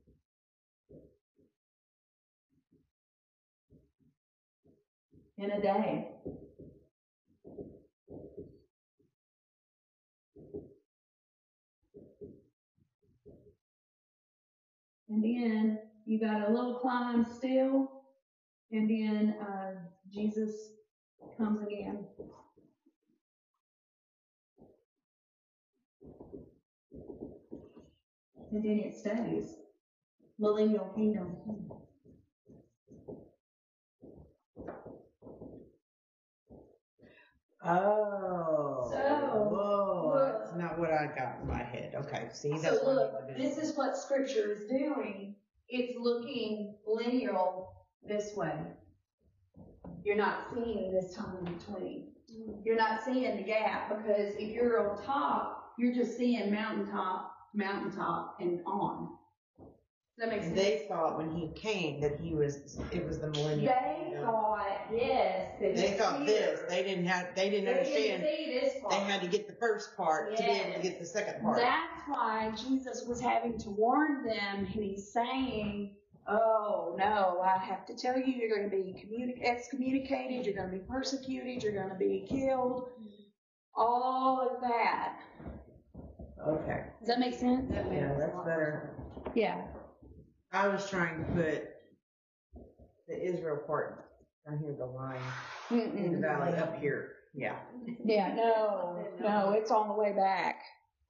In a day. And then you got a little climb still, and then uh, Jesus comes again. And then it stays. Millennial kingdom. Oh. So, whoa, look. that's not what I got in my head. Okay, see, that's I look, this is what scripture is doing. It's looking lineal this way. You're not seeing this time in between. You're not seeing the gap because if you're on top, you're just seeing mountaintop, mountaintop, and on. That make And sense? they thought when he came that he was, it was the millennium. They thought, yes, that They thought this. They didn't have. They didn't They understand. didn't see this part. They had to get the first part to be able to Yes. get the second part. That's why Jesus was having to warn them, and he's saying, Oh, no, I have to tell you, you're going to be communi- excommunicated, you're going to be persecuted, you're going to be killed. All of that. Okay. Does that make sense? Yeah, that's better. Yeah. I was trying to put the Israel part down here, the line in the valley up here. Yeah. Yeah, no, no, it's on the way back.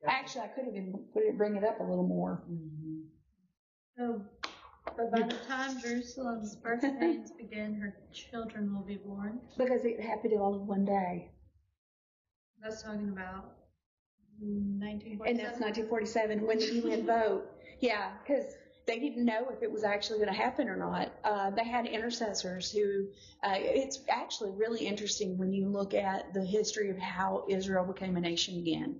Actually, I could have even put it, bring it up a little more. Mhm. So, but by the time Jerusalem's birth pains begin, her children will be born. Because it happened all in one day. That's talking about 1947. And that's 1947 when the UN vote. Yeah, because they didn't know if it was actually going to happen or not. Uh, they had intercessors who, uh, it's actually really interesting when you look at the history of how Israel became a nation again.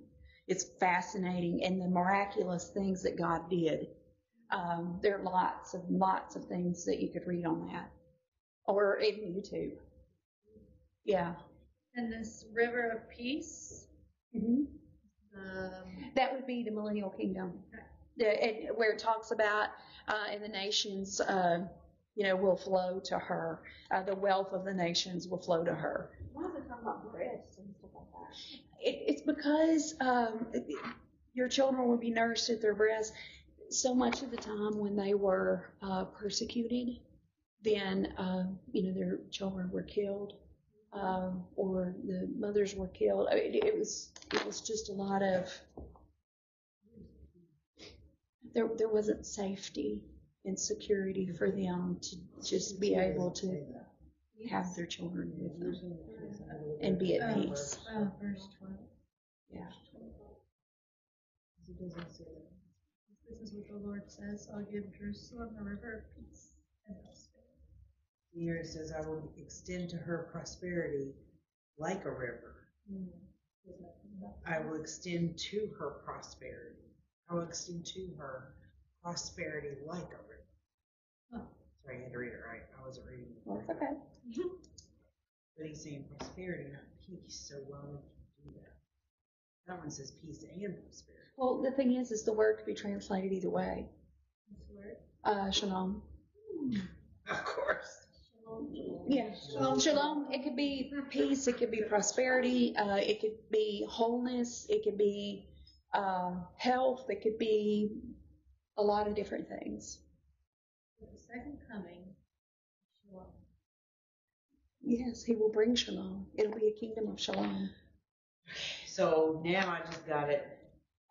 It's fascinating and the miraculous things that God did. Um, there are lots of lots of things that you could read on that, or even YouTube. Yeah. And this river of peace, Mm-hmm. um, That would be the millennial kingdom. The, where it talks about, uh, and the nations, uh, you know, will flow to her. Uh, the wealth of the nations will flow to her. Why is it talking about breasts and stuff like that? It, it's because um, your children will be nourished at their breasts. So much of the time when they were uh, persecuted, then uh, you know their children were killed, um, or the mothers were killed. I mean, it was it was just a lot of there there wasn't safety and security for them to just be able to have their children with them and be at peace. uh, verse 12. Yeah. This is what the Lord says I'll give Jerusalem a river of peace and prosperity. Here it says, I will extend to her prosperity like a river. I will extend to her prosperity. I will extend to her prosperity like a river. Oh. Sorry, I had to read it right. I wasn't reading it. Right. it's okay. But he's saying prosperity, not peace. So why would you do that? That one says peace and prosperity. Well, the thing is, is the word could be translated either way. This word. Uh, shalom. Of course. Yeah. Shalom. It could be peace. It could be prosperity. Uh, it could be wholeness. It could be uh, health. It could be a lot of different things. The second coming, Shalom. Yes, he will bring shalom. It'll be a kingdom of shalom. So now I just got it.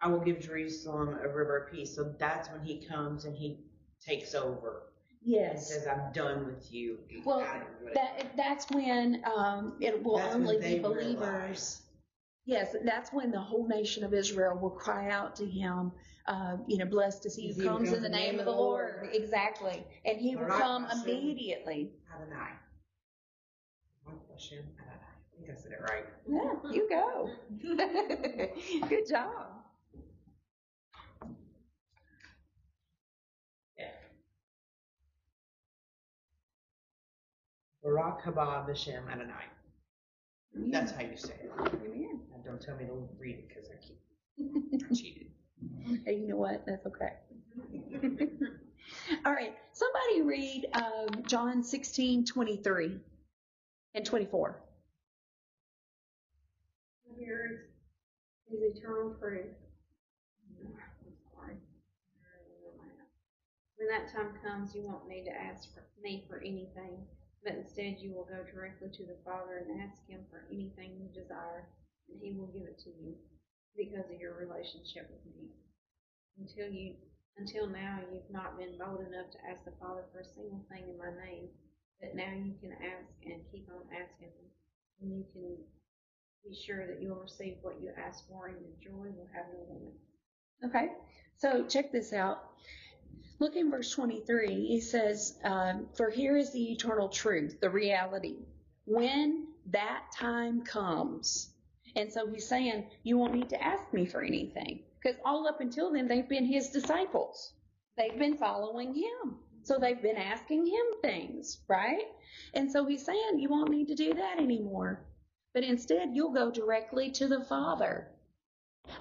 I will give Jerusalem a river of peace. So that's when he comes and he takes over and Yes. says, I'm done with you. Well, I don't do it." That that's when um, it will That's only be believers. Yes, that's when the whole nation of Israel will cry out to him. Uh, you know, blessed is he who comes in the name of the Lord. Exactly, and he will come immediately. Adonai. Baruch Hashem Adonai. I think I said it right. Yeah, you go. Good job. Baruch haba b'shem Adonai. That's how you say it. Amen. Now don't tell me to read it because I keep I cheated. Hey, you know what? That's okay. All right. Somebody read um, John sixteen twenty three. and 24. Here is eternal truth. When that time comes, you won't need to ask for me for anything, but instead you will go directly to the Father and ask Him for anything you desire, and He will give it to you because of your relationship with me. Until you, until now, you've not been bold enough to ask the Father for a single thing in my name, but now you can ask and keep on asking, and you can be sure that you'll receive what you ask for, and your joy will have no limit. Okay, so check this out. Look in verse 23. He says, um, For here is the eternal truth, the reality. When that time comes, and so he's saying, You won't need to ask me for anything. Because all up until then, they've been his disciples. They've been following him. So they've been asking him things, right? And so he's saying, You won't need to do that anymore. But instead, you'll go directly to the Father.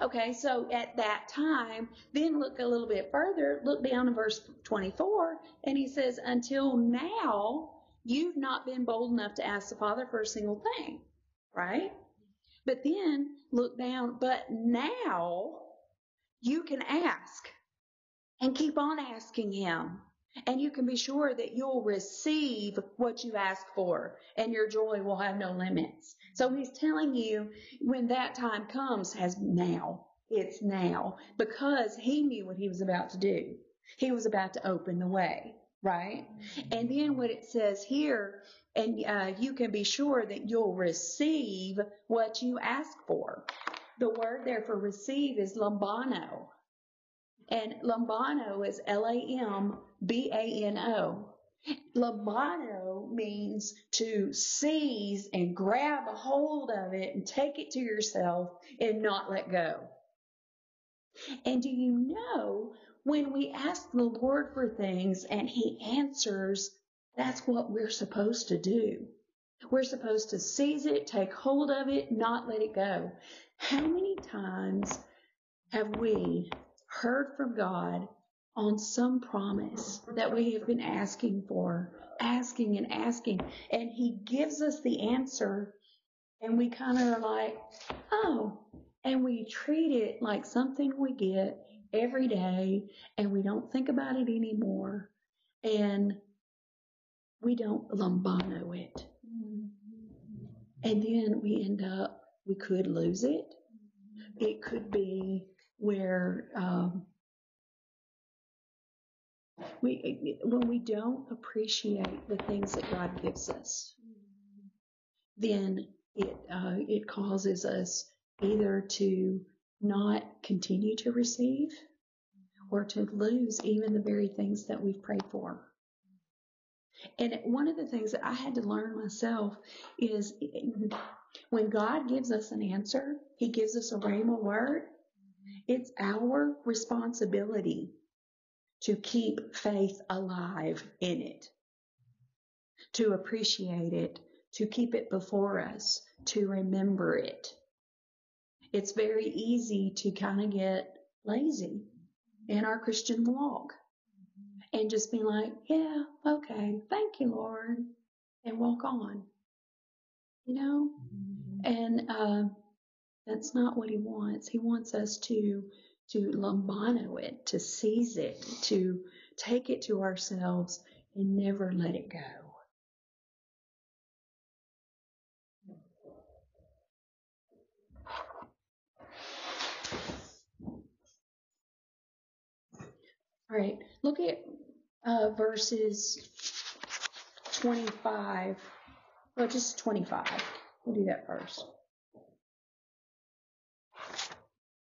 Okay, so at that time, then look a little bit further, look down in verse 24, and he says, Until now, you've not been bold enough to ask the Father for a single thing, right? But then look down, but now you can ask and keep on asking him. And you can be sure that you'll receive what you ask for, and your joy will have no limits. So he's telling you when that time comes, has now. It's now. Because he knew what he was about to do. He was about to open the way, right? And then what it says here, and uh, you can be sure that you'll receive what you ask for. The word there for receive is lambano. And lambano is L A M B A N O. Lambano means to seize and grab a hold of it and take it to yourself and not let go. And do you know when we ask the Lord for things and He answers, that's what we're supposed to do. We're supposed to seize it, take hold of it, not let it go. How many times have we heard from God on some promise that we have been asking for, asking and asking, and He gives us the answer, and we kind of are like, oh, and we treat it like something we get every day, and we don't think about it anymore, and we don't lambano it. And then we end up, we could lose it. It could be where um, we when we don't appreciate the things that God gives us, then it uh, it causes us either to not continue to receive or to lose even the very things that we've prayed for. And one of the things that I had to learn myself is when God gives us an answer, He gives us a rhema word, it's our responsibility to keep faith alive in it, to appreciate it, to keep it before us, to remember it. It's very easy to kind of get lazy in our Christian walk and just be like, yeah, okay, thank you, Lord, and walk on. You know? And uh, that's not what he wants. He wants us to to lambano it, to seize it, to take it to ourselves and never let it go. All right, look at uh, verses 25. Well, just 25. We'll do that first.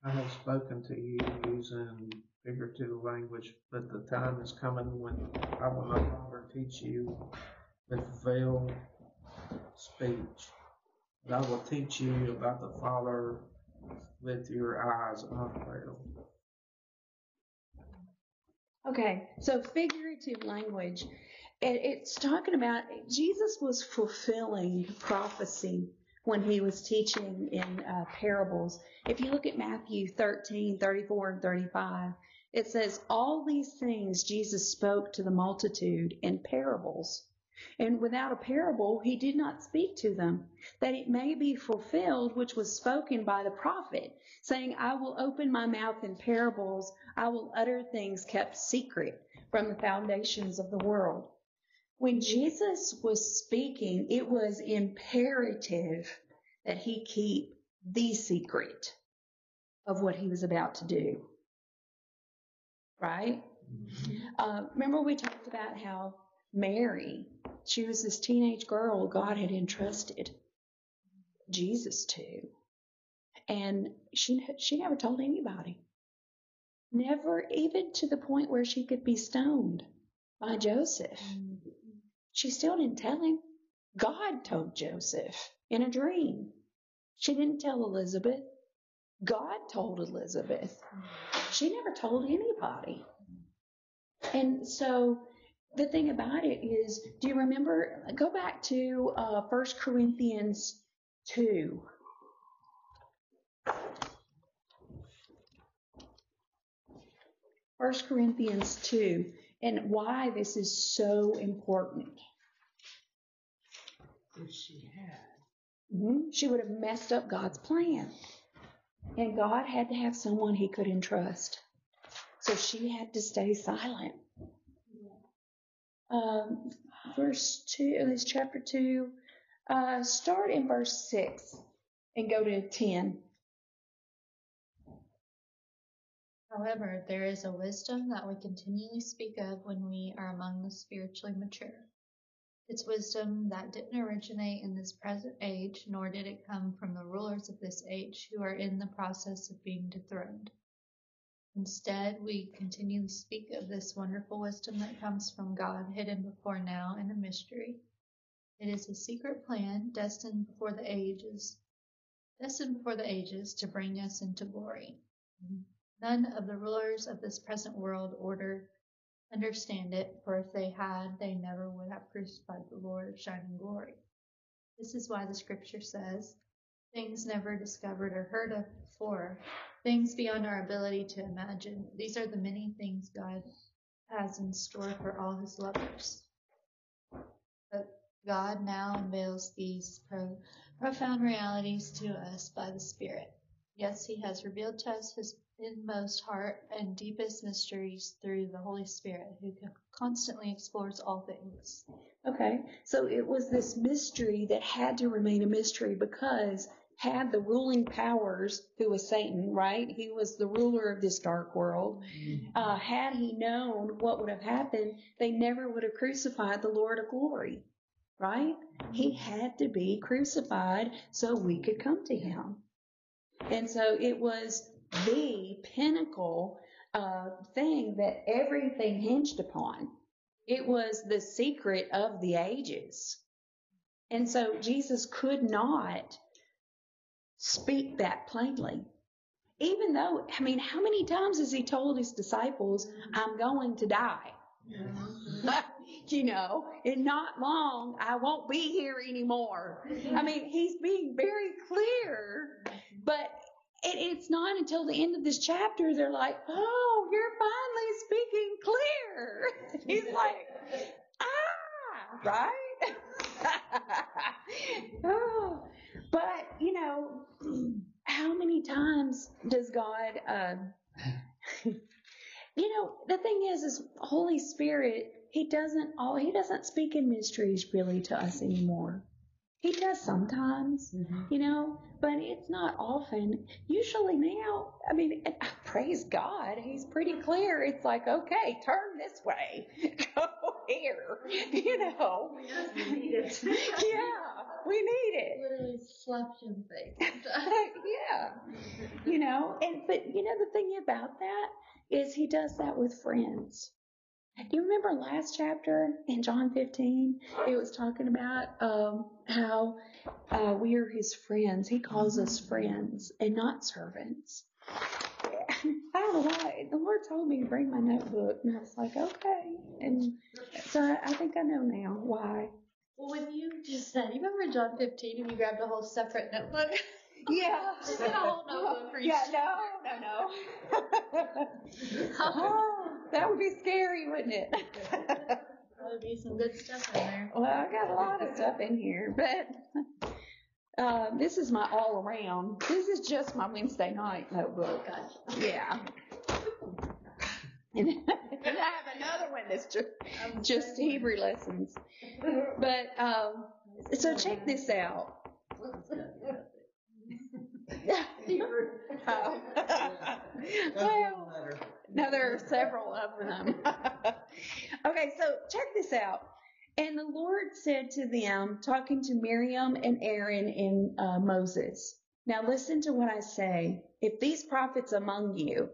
I have spoken to you using figurative language, but the time is coming when I will no longer teach you with veiled speech, but I will teach you about the Father with your eyes unveiled. Okay, so figurative language. It's talking about Jesus was fulfilling prophecy when he was teaching in uh, parables. If you look at Matthew 13, 34, and 35, it says, All these things Jesus spoke to the multitude in parables, And without a parable, he did not speak to them, that it may be fulfilled which was spoken by the prophet, saying, I will open my mouth in parables, I will utter things kept secret from the foundations of the world. When Jesus was speaking, it was imperative that he keep the secret of what he was about to do. Right? Uh, remember we talked about how Mary, she was this teenage girl God had entrusted Jesus to. And she, she never told anybody. Never even to the point where she could be stoned by Joseph. She still didn't tell him. God told Joseph in a dream. She didn't tell Elizabeth. God told Elizabeth. She never told anybody. And so the thing about it is, do you remember? Go back to uh, 1 Corinthians 2. First Corinthians 2 and why this is so important. If she had. hmm She would have messed up God's plan. And God had to have someone he could entrust. So she had to stay silent. Um, verse 2, this chapter 2, uh, start in verse 6 and go to 10. However, there is a wisdom that we continually speak of when we are among the spiritually mature. It's wisdom that didn't originate in this present age, nor did it come from the rulers of this age who are in the process of being dethroned. Instead, we continually speak of this wonderful wisdom that comes from God, hidden before now in a mystery. It is a secret plan destined before the ages, destined before the ages to bring us into glory. None of the rulers of this present world order understand it, for if they had, they never would have crucified the Lord of shining glory. This is why the scripture says, things never discovered or heard of before, things beyond our ability to imagine. These are the many things God has in store for all his lovers. But God now unveils these pro- profound realities to us by the Spirit. Yes, he has revealed to us his inmost heart and deepest mysteries through the Holy Spirit, who constantly explores all things. Okay, so it was this mystery that had to remain a mystery because had the ruling powers, who was Satan, right? He was the ruler of this dark world. Uh, had he known what would have happened, they never would have crucified the Lord of glory, right? He had to be crucified so we could come to him. And so it was the pinnacle uh, thing that everything hinged upon. It was the secret of the ages. And so Jesus could not speak that plainly. Even though, I mean, how many times has he told his disciples, I'm going to die? you know, in not long, I won't be here anymore. I mean, he's being very clear, but it, it's not until the end of this chapter they're like, oh, you're finally speaking clear. He's like, ah, right? oh, but, you know, how many times does God, uh, you know, the thing is, is Holy Spirit, He doesn't all, He doesn't speak in mysteries really to us anymore. He does sometimes, you know, but it's not often. Usually now, I mean, praise God, He's pretty clear. It's like, okay, turn this way, go here, you know. we need it. yeah, we need it. Literally slapped in the face. yeah. You know, and but you know the thing about that is he does that with friends. Do you remember last chapter in John 15? It was talking about um, how uh, we are his friends. He calls us friends and not servants. I don't know why. The Lord told me to bring my notebook, and I was like, okay. And so I think I know now why. Well, when you just said, you remember John 15 and you grabbed a whole separate notebook? Yeah. Just a whole notebook for each. Yeah, no, no, no. oh, that would be scary, wouldn't it? Probably be some good stuff in there. Well, I got a lot of stuff in here, but uh, this is my all around. This is just my Wednesday night notebook. Yeah. And, I have another one that's just, just Hebrew lessons. But um, so check this out. Well, no, there are several of them. okay, so check this out. And the Lord said to them, talking to Miriam and Aaron and uh, Moses, Now listen to what I say. If these prophets among you,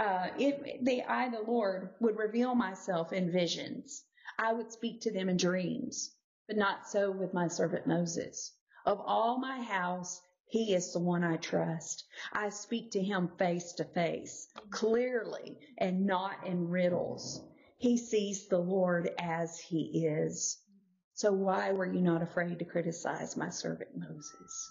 uh, if they, I, the Lord, would reveal myself in visions, I would speak to them in dreams, but not so with my servant Moses. Of all my house, he is the one I trust. I speak to him face to face, clearly, and not in riddles. He sees the Lord as he is. So why were you not afraid to criticize my servant Moses?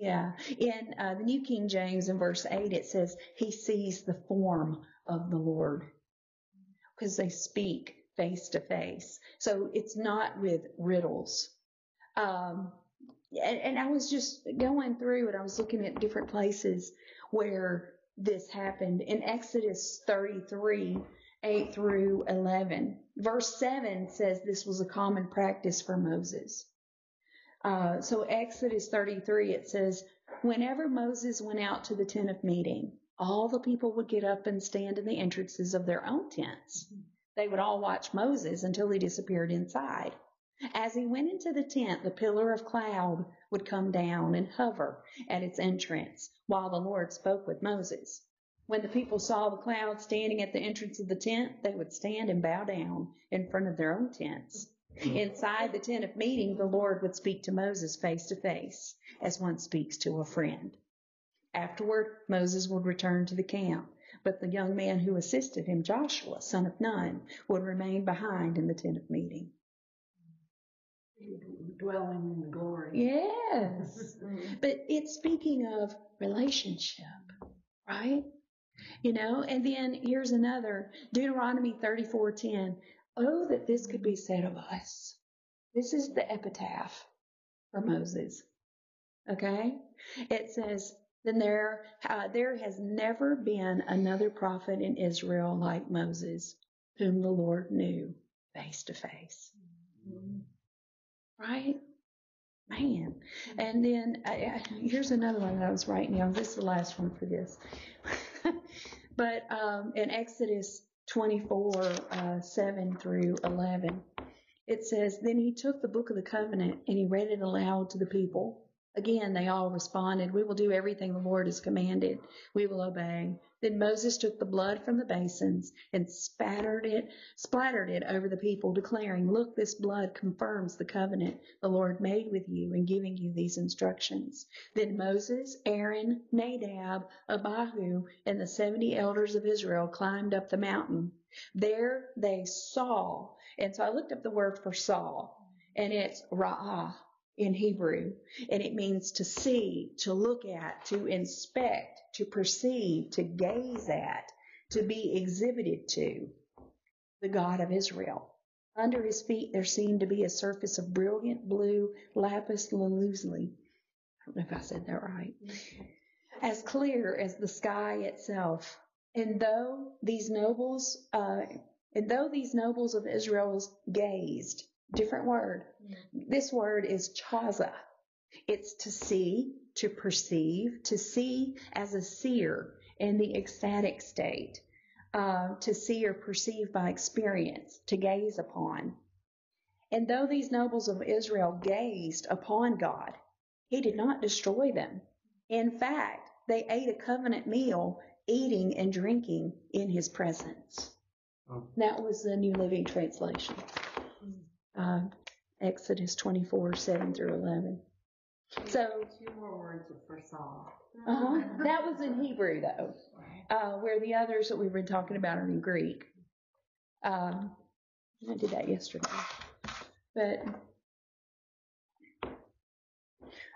Yeah. In uh, the New King James in verse 8, it says, He sees the form of the Lord because they speak face to face. So it's not with riddles. Um, and, and I was just going through and I was looking at different places where this happened. In Exodus 33, 8 through 11, verse 7 says this was a common practice for Moses. Uh, so Exodus 33, it says, whenever Moses went out to the tent of meeting, all the people would get up and stand in the entrances of their own tents. They would all watch Moses until he disappeared inside. As he went into the tent, the pillar of cloud would come down and hover at its entrance while the Lord spoke with Moses. When the people saw the cloud standing at the entrance of the tent, they would stand and bow down in front of their own tents. Mm-hmm. Inside the tent of meeting, the Lord would speak to Moses face to face, as one speaks to a friend. Afterward, Moses would return to the camp, but the young man who assisted him, Joshua, son of Nun, would remain behind in the tent of meeting. Dwelling in the glory. Yes. Mm-hmm. but it's speaking of relationship, right? You know, and then here's another Deuteronomy 34:10. Oh, that this could be said of us. This is the epitaph for Moses. Okay? It says, then there, uh, there has never been another prophet in Israel like Moses, whom the Lord knew face to face. Right? Man. And then uh, here's another one that I was writing down. This is the last one for this. but um, in Exodus 24, uh, 7 through 11, it says, Then he took the book of the covenant and he read it aloud to the people. Again, they all responded, We will do everything the Lord has commanded. We will obey. Then Moses took the blood from the basins and spattered it, splattered it over the people, declaring, Look, this blood confirms the covenant the Lord made with you in giving you these instructions. Then Moses, Aaron, Nadab, Abihu, and the seventy elders of Israel climbed up the mountain. There they saw, and so I looked up the word for saw, and it's ra'ah in Hebrew, and it means to see, to look at, to inspect, to perceive, to gaze at, to be exhibited to the God of Israel. Under his feet there seemed to be a surface of brilliant blue lapis lazuli. I don't know if I said that right. As clear as the sky itself. And though these nobles, uh, and though these nobles of Israel gazed, different word. This word is chaza. It's to see, to perceive, to see as a seer in the ecstatic state, uh, to see or perceive by experience, to gaze upon. And though these nobles of Israel gazed upon God, he did not destroy them. In fact, they ate a covenant meal, eating and drinking in his presence. Oh. That was the New Living Translation uh, Exodus 24, 7 through 11. So, Two more words for Saul. uh-huh. that was in Hebrew though, uh, where the others that we've been talking about are in Greek. Um, I did that yesterday. But,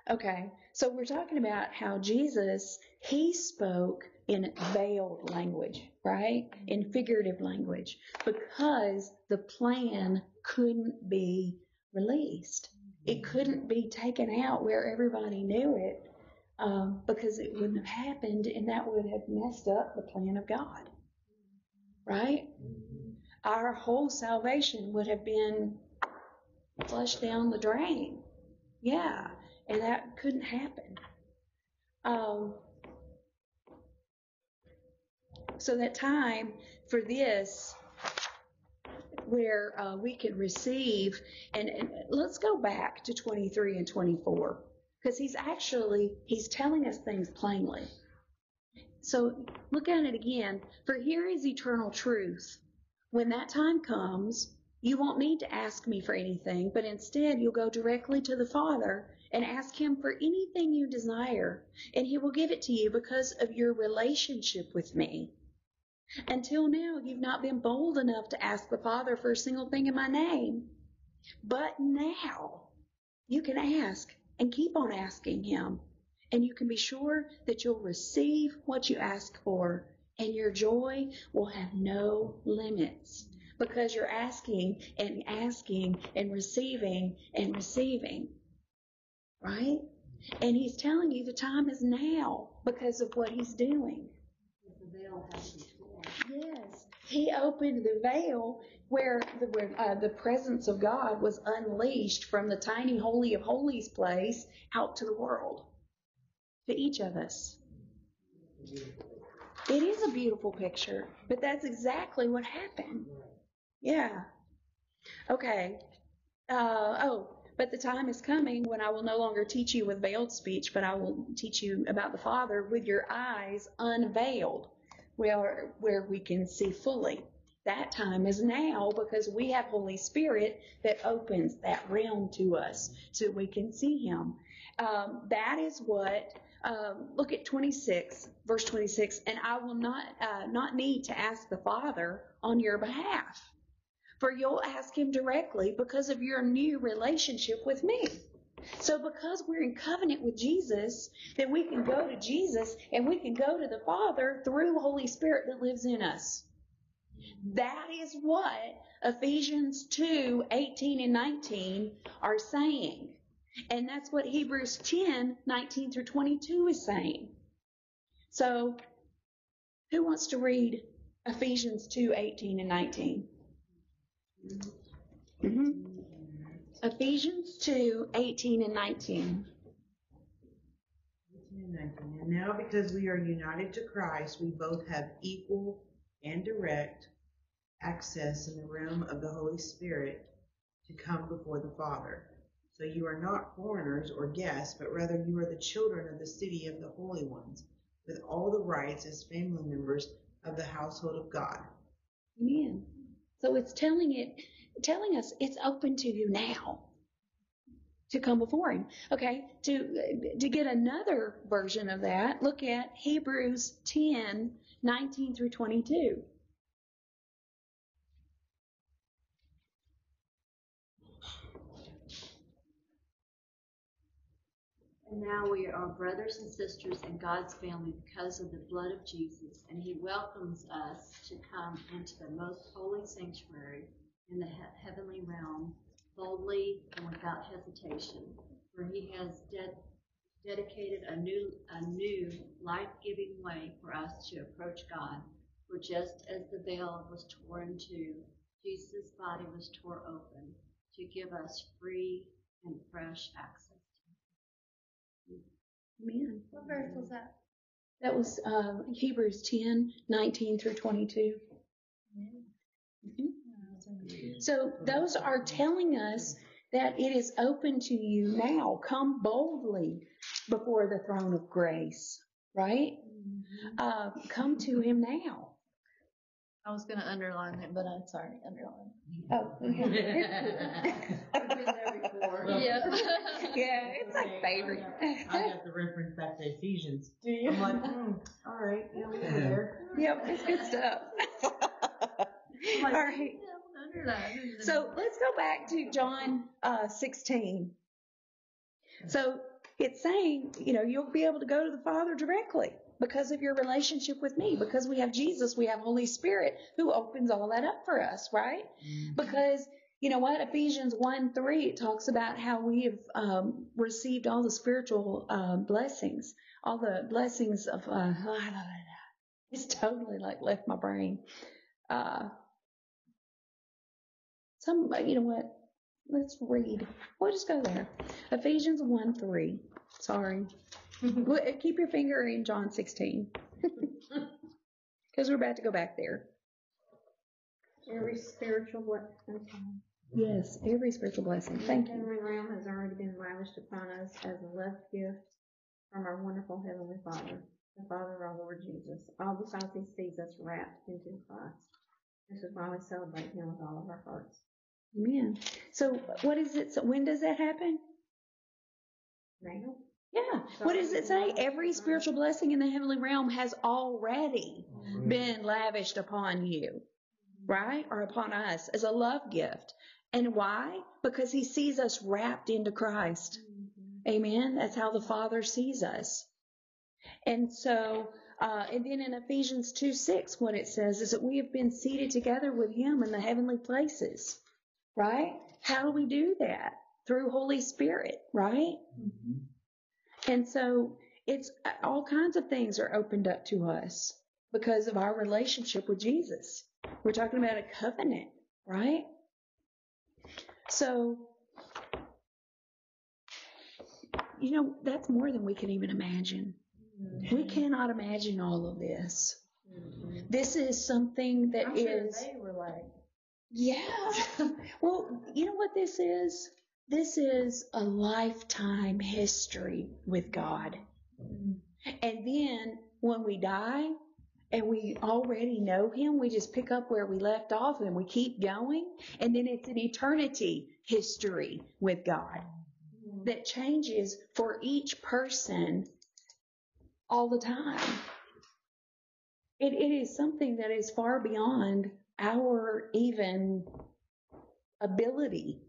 okay, so we're talking about how Jesus, he spoke in veiled language, right? In figurative language, because the plan couldn't be released. It couldn't be taken out where everybody knew it um, because it wouldn't have happened and that would have messed up the plan of God, right? Our whole salvation would have been flushed down the drain. Yeah, and that couldn't happen. Um, so that time for this, where uh, we can receive, and, and let's go back to 23 and 24, because he's actually he's telling us things plainly. So look at it again. For here is eternal truth. When that time comes, you won't need to ask me for anything, but instead you'll go directly to the Father and ask Him for anything you desire, and He will give it to you because of your relationship with me. Until now, you've not been bold enough to ask the Father for a single thing in my name. But now, you can ask and keep on asking Him, and you can be sure that you'll receive what you ask for, and your joy will have no limits because you're asking and asking and receiving and receiving right? And he's telling you the time is now because of what he's doing. Yes, he opened the veil where the where, uh, the presence of God was unleashed from the tiny holy of holies place out to the world, to each of us. It is a beautiful picture, but that's exactly what happened. Yeah. Okay. Uh, oh, but the time is coming when I will no longer teach you with veiled speech, but I will teach you about the Father with your eyes unveiled, where, where we can see fully. That time is now because we have Holy Spirit that opens that realm to us so we can see Him. Um, that is what. Um, look at 26, verse 26, and I will not uh, not need to ask the Father on your behalf for you'll ask him directly because of your new relationship with me. So because we're in covenant with Jesus, then we can go to Jesus and we can go to the Father through Holy Spirit that lives in us. That is what Ephesians 2, 18 and 19 are saying. And that's what Hebrews 10, 19 through 22 is saying. So, who wants to read Ephesians 2, 18 and 19? Mm-hmm. Ephesians 2 18 and 19. 18 and 19. And now, because we are united to Christ, we both have equal and direct access in the realm of the Holy Spirit to come before the Father. So you are not foreigners or guests, but rather you are the children of the city of the holy ones, with all the rights as family members of the household of God. Amen. So it's telling it, telling us it's open to you now to come before him. Okay, to to get another version of that, look at Hebrews 10, 19 through 22. And now we are brothers and sisters in God's family because of the blood of Jesus, and He welcomes us to come into the most holy sanctuary in the he- heavenly realm boldly and without hesitation, where He has de- dedicated a new, a new life-giving way for us to approach God. For just as the veil was torn in two, Jesus' body was torn open to give us free and fresh access. To Amen. What verse was that? That was uh, Hebrews 10, 19 through 22. Mhm. So those are telling us that it is open to you now. Come boldly before the throne of grace, right? Uh, come to Him now. I was going to underline it, but I'm sorry, underline. Oh, okay. I've been there before. Yeah. yeah, it's my favorite. I got the reference back to Ephesians. Do you? I'm like, hmm, all right, yeah, we're there. Yep, it's good stuff. All right. So let's go back to John uh, 16. So it's saying, you know, you'll be able to go to the Father directly because of your relationship with me. Because we have Jesus, we have Holy Spirit who opens all that up for us, right? Because you know what? Ephesians 1 3 talks about how we have um, received all the spiritual uh, blessings, all the blessings of. Uh, it's totally like left my brain. Uh, some, you know what? Let's read. We'll just go there. Ephesians 1 3. Sorry. Eh, keep your finger in John 16. Because we're about to go back there. Every spiritual blessing Yes, every spiritual blessing. Thank you. heavenly realm has already been lavished upon us as a love gift from our wonderful Heavenly Father, the Father of our Lord Jesus, all the because He sees us wrapped into Christ. This is why we celebrate Him with all of our hearts. Amen. So, what is it? So when does that happen? Now, Yeah. What does it say? Every spiritual blessing in the heavenly realm has already been lavished upon you, right? Or upon us as a love gift. And why? Because he sees us wrapped into Christ. Amen. That's how the Father sees us. And so, uh, and then in Ephesians 2 6, what it says is that we have been seated together with him in the heavenly places, right? How do we do that? Through Holy Spirit, right? Mm-hmm. And so it's all kinds of things are opened up to us because of our relationship with Jesus. We're talking about a covenant, right? So, you know, that's more than we can even imagine. We mm-hmm. cannot imagine all of this. Mm-hmm. This is something that sure is- they were like, yeah. well, you know what this is? This is a lifetime history with God. And then when we die and we already know Him, we just pick up where we left off and we keep going. And then it's an eternity history with God that changes for each person all the time. It, it is something that is far beyond our even ability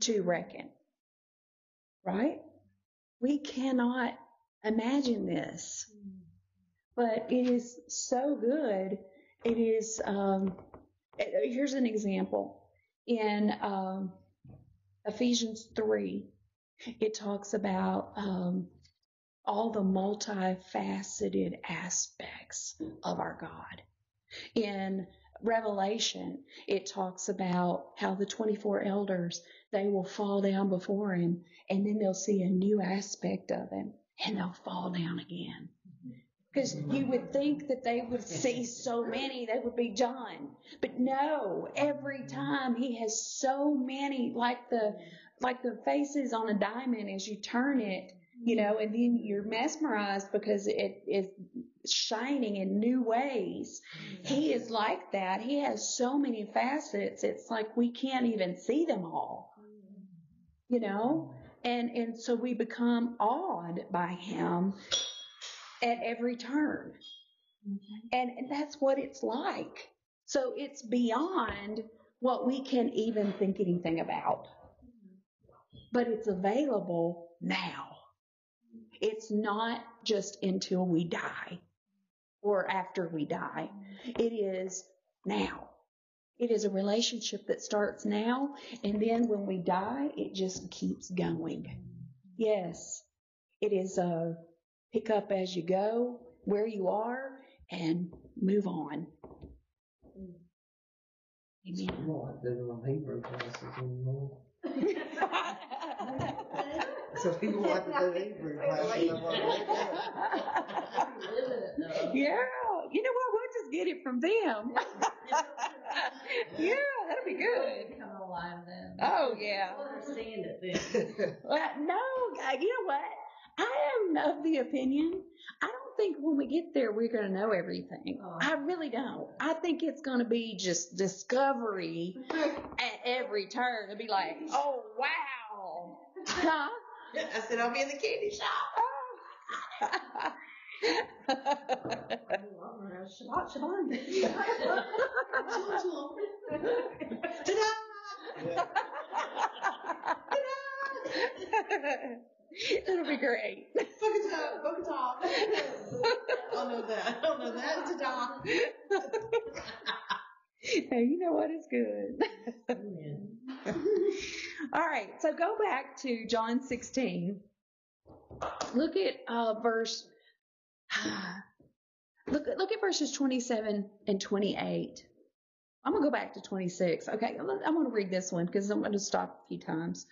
to reckon. Right? We cannot imagine this. But it is so good. It is, um, here's an example. In um, Ephesians 3, it talks about um, all the multifaceted aspects of our God. In Revelation, it talks about how the 24 elders, they will fall down before him and then they'll see a new aspect of him and they'll fall down again. Because you would think that they would see so many, they would be John. But no, every time he has so many, like the, like the faces on a diamond as you turn it, you know, and then you're mesmerized because it is shining in new ways. Mm-hmm. He is like that. He has so many facets. It's like we can't even see them all, you know, and, and so we become awed by him at every turn. Mm-hmm. And, and that's what it's like. So it's beyond what we can even think anything about. Mm-hmm. But it's available now. It's not just until we die or after we die. It is now. It is a relationship that starts now, and then when we die, it just keeps going. Yes, it is a pick up as you go, where you are, and move on. Amen. don't like doing them Hebrew classes anymore. So people want to do Hebrew classes. I'm like, yeah, you know what? We'll just get it from them. yeah, that'll be good. Come alive then. Oh yeah. Understand it then. Well, no, uh, you know what? I am of the opinion. I don't think when we get there we're going to know everything. Oh. I really don't. I think it's going to be just discovery at every turn. It'll be like, oh wow, huh? I said, I'll be in the candy shop. Ah. Shabbat Shabbat. Ta-da! It'll be great. Bogota, Bogota. I'll know that. I'll know that. Ta-da. Hey, you know what is good. Amen. All right, so go back to John 16. Look at uh, verse. Look, look at verses 27 and 28. I'm gonna go back to 26. Okay, I'm I'm gonna read this one because I'm gonna stop a few times.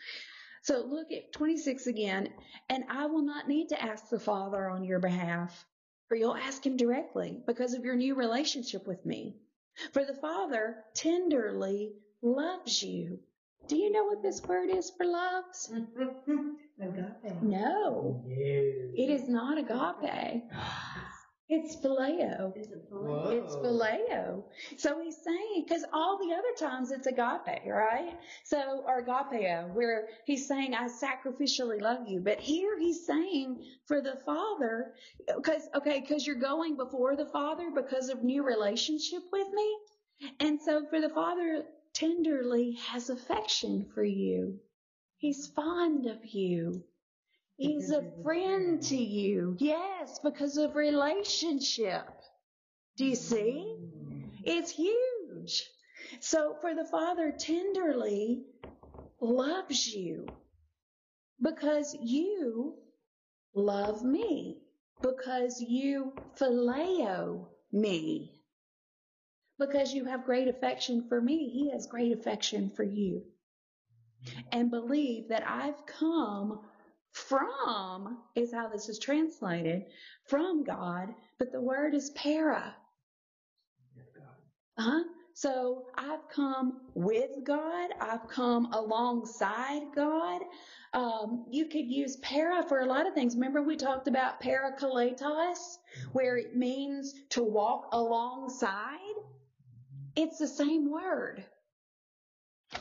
So look at 26 again, and I will not need to ask the Father on your behalf, for you'll ask him directly because of your new relationship with me. For the Father tenderly loves you. Do you know what this word is for loves? Agape. No, it is not agape. It's phileo. Is it Whoa. It's phileo. So he's saying, because all the other times it's agape, right? So, or agapeo, where he's saying, I sacrificially love you. But here he's saying for the Father, because, okay, because you're going before the Father because of new relationship with me. And so for the Father tenderly has affection for you. He's fond of you. He's a friend to you. Yes, because of relationship. Do you see? It's huge. So for the Father tenderly loves you because you love me, because you phileo me, because you have great affection for me. He has great affection for you. And believe that I've come from, is how this is translated, from God, but the word is para. Uh-huh. So I've come with God. I've come alongside God. Um, you could use para for a lot of things. Remember we talked about parakletos, where it means to walk alongside? It's the same word.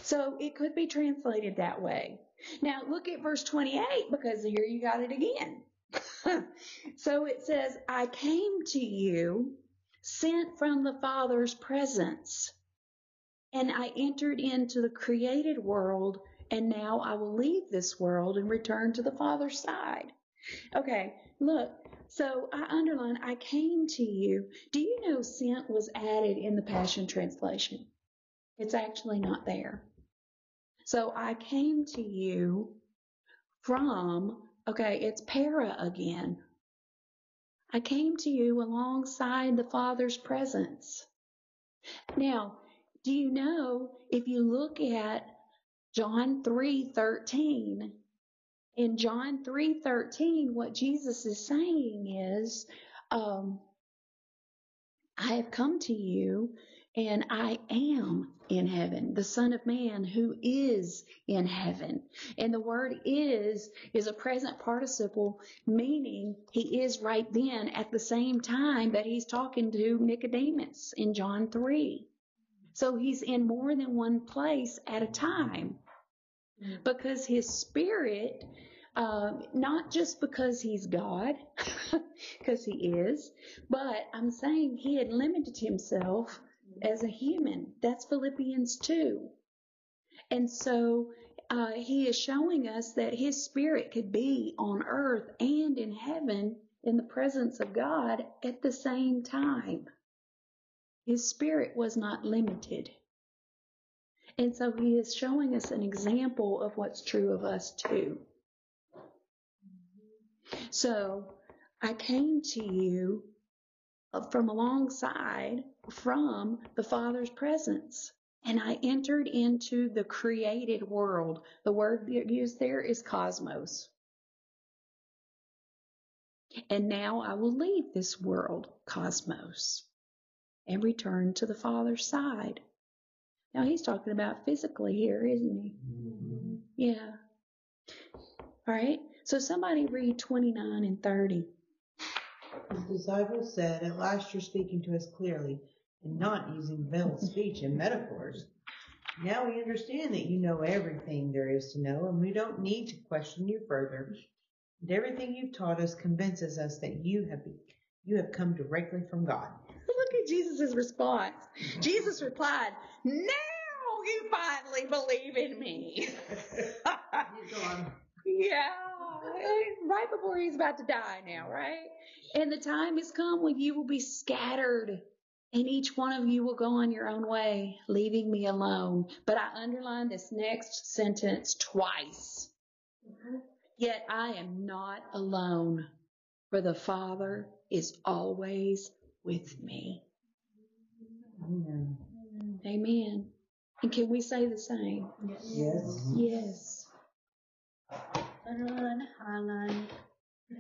So it could be translated that way. Now look at verse 28 because here you got it again. so it says, I came to you sent from the Father's presence. And I entered into the created world, and now I will leave this world and return to the Father's side. Okay, look, so I underline, I came to you. Do you know sent was added in the Passion Translation? It's actually not there. So I came to you from, okay, it's para again. I came to you alongside the Father's presence. Now, do you know if you look at John 3:13, in John 3:13 what Jesus is saying is um, I have come to you and I am in heaven, the Son of Man who is in heaven. And the word is is a present participle, meaning he is right then at the same time that he's talking to Nicodemus in John 3. So he's in more than one place at a time because his spirit, um, not just because he's God, because he is, but I'm saying he had limited himself as a human. That's Philippians 2. And so uh, he is showing us that his spirit could be on earth and in heaven in the presence of God at the same time. His spirit was not limited. And so he is showing us an example of what's true of us too. So I came to you uh, from alongside from the Father's presence. And I entered into the created world. The word used there is cosmos. And now I will leave this world, cosmos, and return to the Father's side. Now he's talking about physically here, isn't he? Mm-hmm. Yeah. All right. So somebody read 29 and 30. His disciples said, At last you're speaking to us clearly and not using veiled speech and metaphors. Now we understand that you know everything there is to know, and we don't need to question you further. And everything you've taught us convinces us that you have you have come directly from God. Look at Jesus' response. Jesus replied, Now you finally believe in me. Yeah. right before he's about to die now, right? And the time has come when you will be scattered and each one of you will go on your own way, leaving me alone. But I underlined this next sentence twice. Yet I am not alone, for the Father is always with me. Amen. Amen. And can we say the same? Yes. Yes. Underline, highlight.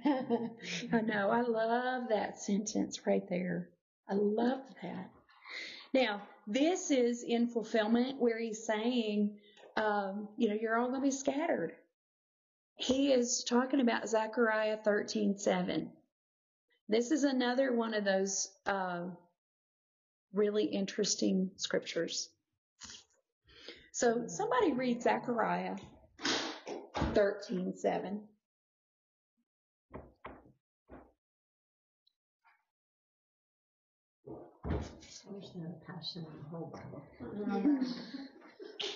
I know. I love that sentence right there. I love that. Now, this is in fulfillment where he's saying, um, you know, you're all going to be scattered. He is talking about Zechariah 13 7. This is another one of those uh, really interesting scriptures. So, somebody read Zechariah 13 7. There's no passion in the whole Bible.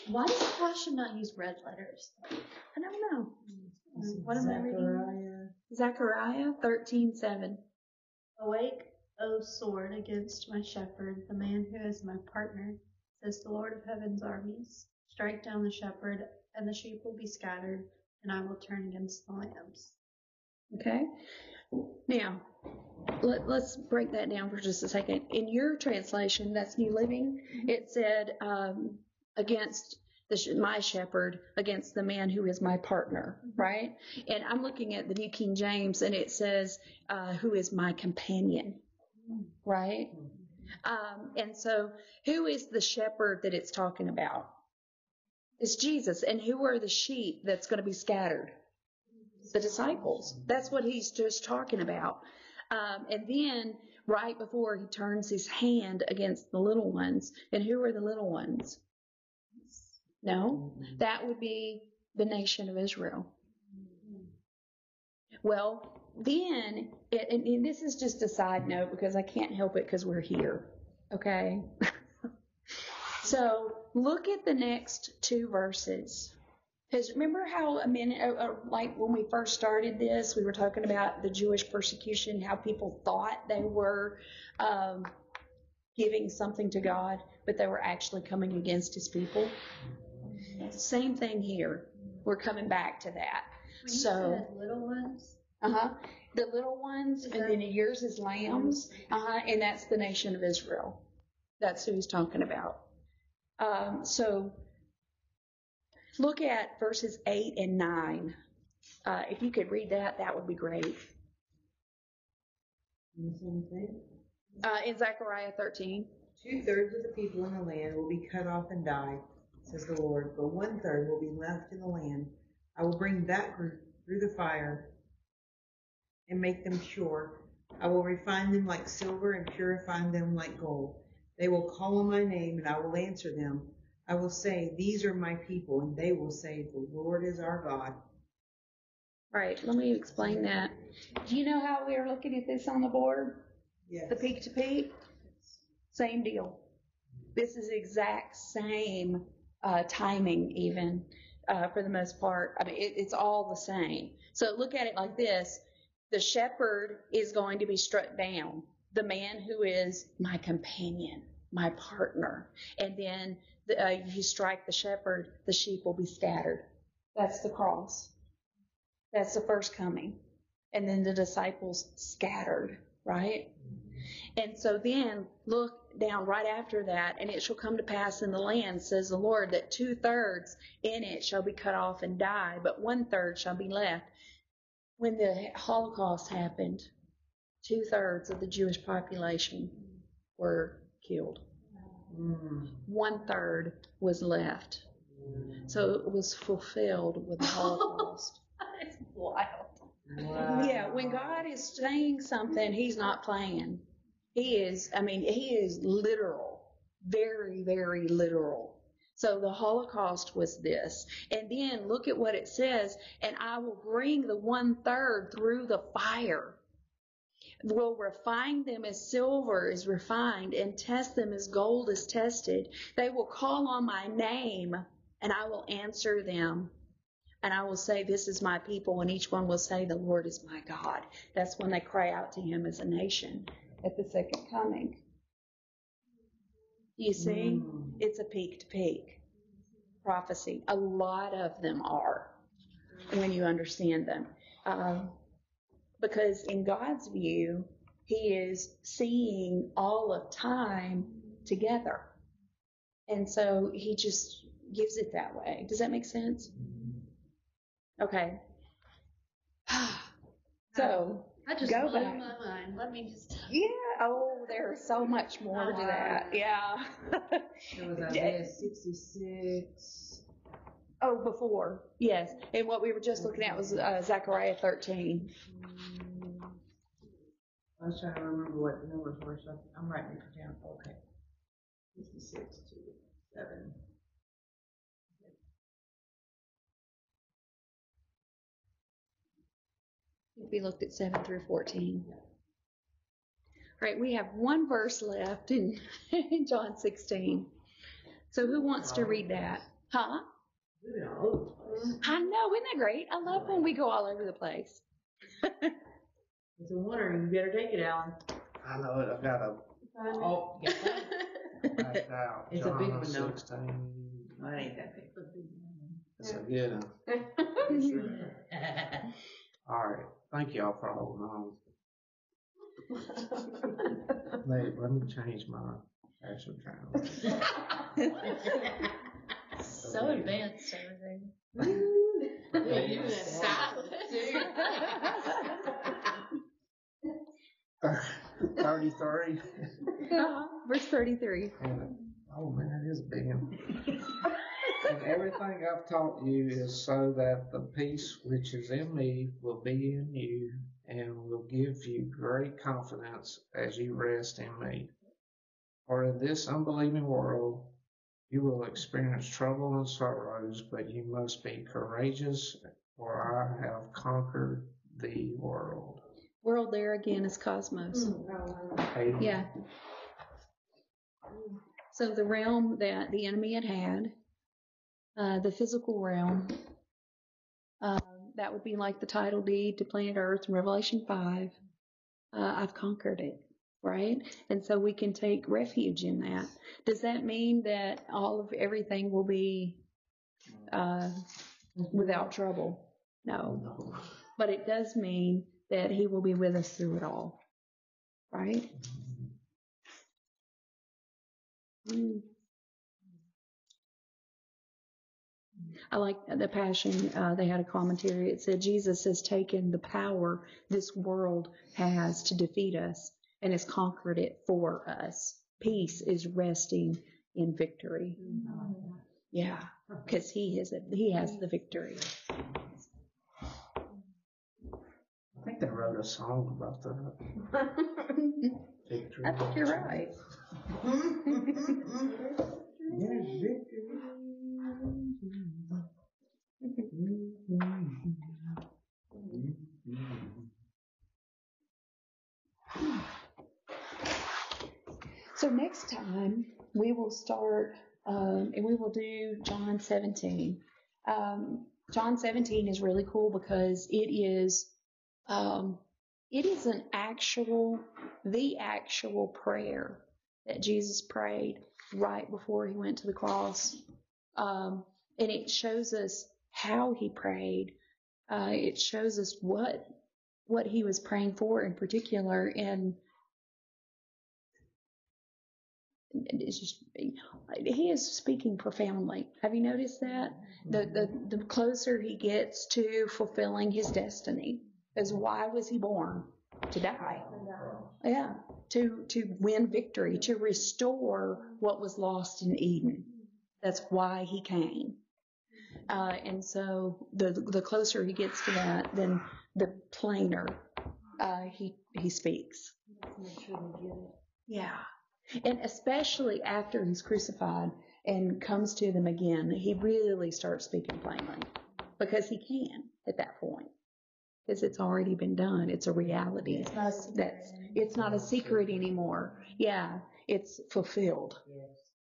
Why does Passion not use red letters? I don't know. What am I reading? Zechariah. Zechariah thirteen seven. Awake, O sword, against my shepherd, the man who is my partner, says the Lord of heaven's armies. Strike down the shepherd, and the sheep will be scattered, and I will turn against the lambs. Okay. Now, let, let's break that down for just a second. In your translation, that's New Living, it said um, against the, sh- my shepherd, against the man who is my partner, right? And I'm looking at the New King James, and it says, uh, who is my companion, right? Um, and so, who is the shepherd that it's talking about? It's Jesus. And who are the sheep that's going to be scattered? The disciples. That's what he's just talking about. Um, and then, right before he turns his hand against the little ones, and who are the little ones? No, that would be the nation of Israel. Well, then, it, and, this is just a side note because I can't help it because we're here. Okay? so, look at the next two verses. Because remember how a minute, uh, uh, like when we first started this, we were talking about the Jewish persecution, how people thought they were um, giving something to God, but they were actually coming against His people. Same thing here. We're coming back to that. When So- little ones, Uh huh. The little ones, and then yours is lambs. Uh huh. And that's the nation of Israel. That's who he's talking about. Um, so look at verses 8 and 9. Uh, if you could read that, that would be great. And the same thing. Uh, in Zechariah 13. Two thirds of the people in the land will be cut off and die, says the Lord, but one third will be left in the land. I will bring that group through the fire and make them pure. I will refine them like silver and purify them like gold. They will call on my name and I will answer them. I will say, These are my people, and they will say, The Lord is our God. Right. Let me explain that. Do you know how we are looking at this on the board? Yes. The peak to peak, same deal. This is exact same uh, timing, even uh, for the most part. I mean, it, it's all the same. So look at it like this: the shepherd is going to be struck down. The man who is my companion, my partner, and then the, uh, you strike the shepherd, the sheep will be scattered. That's the cross. That's the first coming, and then the disciples scattered. Right. And so then look down right after that, and it shall come to pass in the land, says the Lord, that two thirds in it shall be cut off and die, but one third shall be left. When the Holocaust happened, two thirds of the Jewish population were killed. Mm. One third was left. So it was fulfilled with the Holocaust. it's wild. Wow. Yeah, when God is saying something, He's not playing. He is, I mean, He is literal. Very, very literal. So the Holocaust was this. And then look at what it says, and I will bring the one third through the fire. Will refine them as silver is refined and test them as gold is tested. They will call on my name and I will answer them. And I will say, This is my people, and each one will say, The Lord is my God. That's when they cry out to him as a nation at the second coming. You see, Mm. it's a peak to peak prophecy. A lot of them are when you understand them. Um, because in God's view, He is seeing all of time together. And so He just gives it that way. Does that make sense? Okay. So, I just Go blew back. my mind. Let me just. yeah, oh, there's so much more to that. Yeah. It was Isaiah sixty-six. oh, before. Yes. And what we were just looking at was uh, Zechariah 13. I was trying to remember what the numbers were, so I'm writing it down. Okay. Sixty-six to seven. We looked at 7 through 14. All right, we have one verse left in, in John 16. So who wants to read that? Huh? All over the place. I know, isn't that great? I love when we go all over the place. It's a wonder. You better take it, Alan. I know it. I've got a Oh, yeah. backed out. It's a big one, though. 16. That ain't that big. It's a good one. All right. Thank y'all for holding on. Let, let me change my action channel. So advanced over Thirty-three. Uh-huh. Verse 33. Oh man, it is a big one. And everything I've taught you is so that the peace which is in me will be in you and will give you great confidence as you rest in me. For in this unbelieving world, you will experience trouble and sorrows, but you must be courageous, for I have conquered the world. World there again is cosmos. Hey, Yeah. So the realm that the enemy had had, uh, the physical realm, uh, that would be like the title deed to planet Earth in Revelation 5. Uh, I've conquered it, right? And so we can take refuge in that. Does that mean that all of everything will be uh, without trouble? No. But it does mean that He will be with us through it all, right? Mm. I like the Passion. Uh, they had a commentary. It said Jesus has taken the power this world has to defeat us and has conquered it for us. Peace is resting in victory. Yeah, because he has he has the victory. I think they wrote a song about that. Victory. I think you're right. So next time we will start, um, and we will do John 17. Um, John 17 is really cool because it is, um, it is an actual, the actual prayer that Jesus prayed right before he went to the cross. Um, and it shows us how he prayed. Uh, it shows us what what he was praying for in particular, and it's just he is speaking profoundly. Have you noticed that? The the the closer he gets to fulfilling his destiny, is why was he born? To die. Yeah, to to win victory, to restore what was lost in Eden. That's why he came. Uh, and so the the closer he gets to that, then the plainer uh, he he speaks. Yeah, and especially after he's crucified and comes to them again, he really starts speaking plainly because he can at that point because it's already been done. It's a reality. That's it's not a secret anymore. Yeah, it's fulfilled.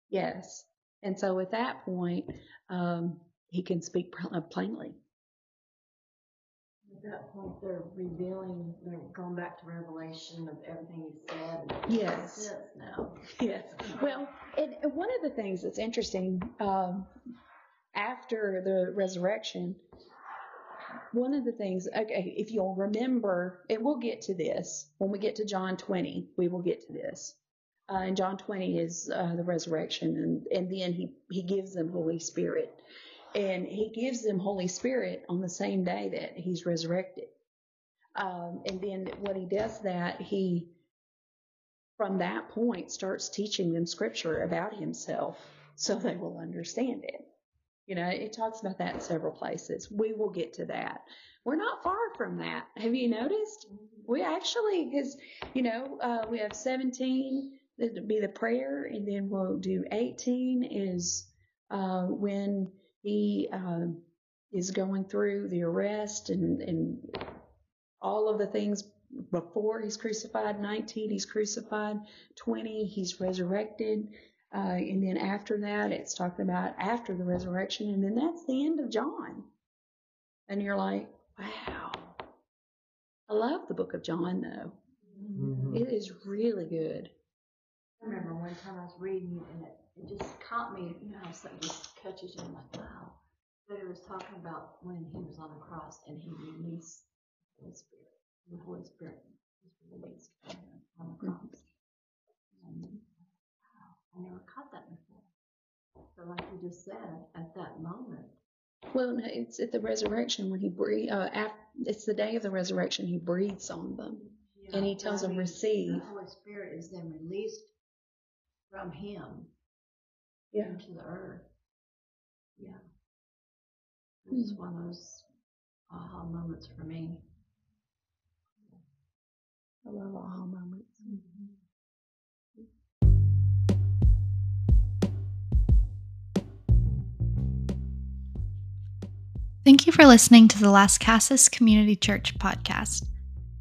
Yes. And so at that point, um, he can speak uh, plainly. that point, they're revealing, they're going back to Revelation of everything he said. Yes. now. Yes. Well, and, and one of the things that's interesting um, after the resurrection, one of the things, okay, if you'll remember, and we'll get to this when we get to John 20, we will get to this. Uh, and John 20 is uh, the resurrection, and, and then he, he gives them Holy Spirit. And he gives them Holy Spirit on the same day that he's resurrected. Um, and then when he does that, he from that point starts teaching them scripture about himself so they will understand it. You know, it talks about that in several places. We will get to that. We're not far from that. Have you noticed? We actually, because, you know, uh, we have 17, that would be the prayer, and then we'll do 18 is uh, when he uh, is going through the arrest and, and all of the things before he's crucified 19 he's crucified 20 he's resurrected uh, and then after that it's talking about after the resurrection and then that's the end of john. And you're like wow. I love the book of john though. Mhm. it is really good. I remember one time I was reading and it, it just caught me, you know, how something just catches you, I'm like, wow. But it was talking about when he was on the cross and he released the Holy Spirit. The Holy Spirit was released on the- cross. And, wow, I never caught that before. So like you just said, at that moment, well no, it's at the resurrection when he breathe uh, af- it's the day of the resurrection he breathes on them you And he tells I them, "Receive." The Holy Spirit is then released from him yeah into the earth. Yeah. It was Mm-hmm. one of those aha moments for me. i love aha moments Thank you for listening to the Las Casas Community Church podcast.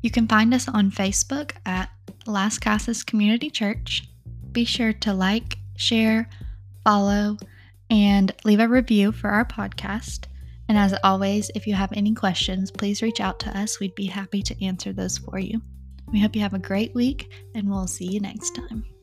You can find us on Facebook at Las Casas Community Church. Be sure to like, share, follow, and leave a review for our podcast. And as always, if you have any questions, please reach out to us. We'd be happy to answer those for you. We hope you have a great week, and we'll see you next time.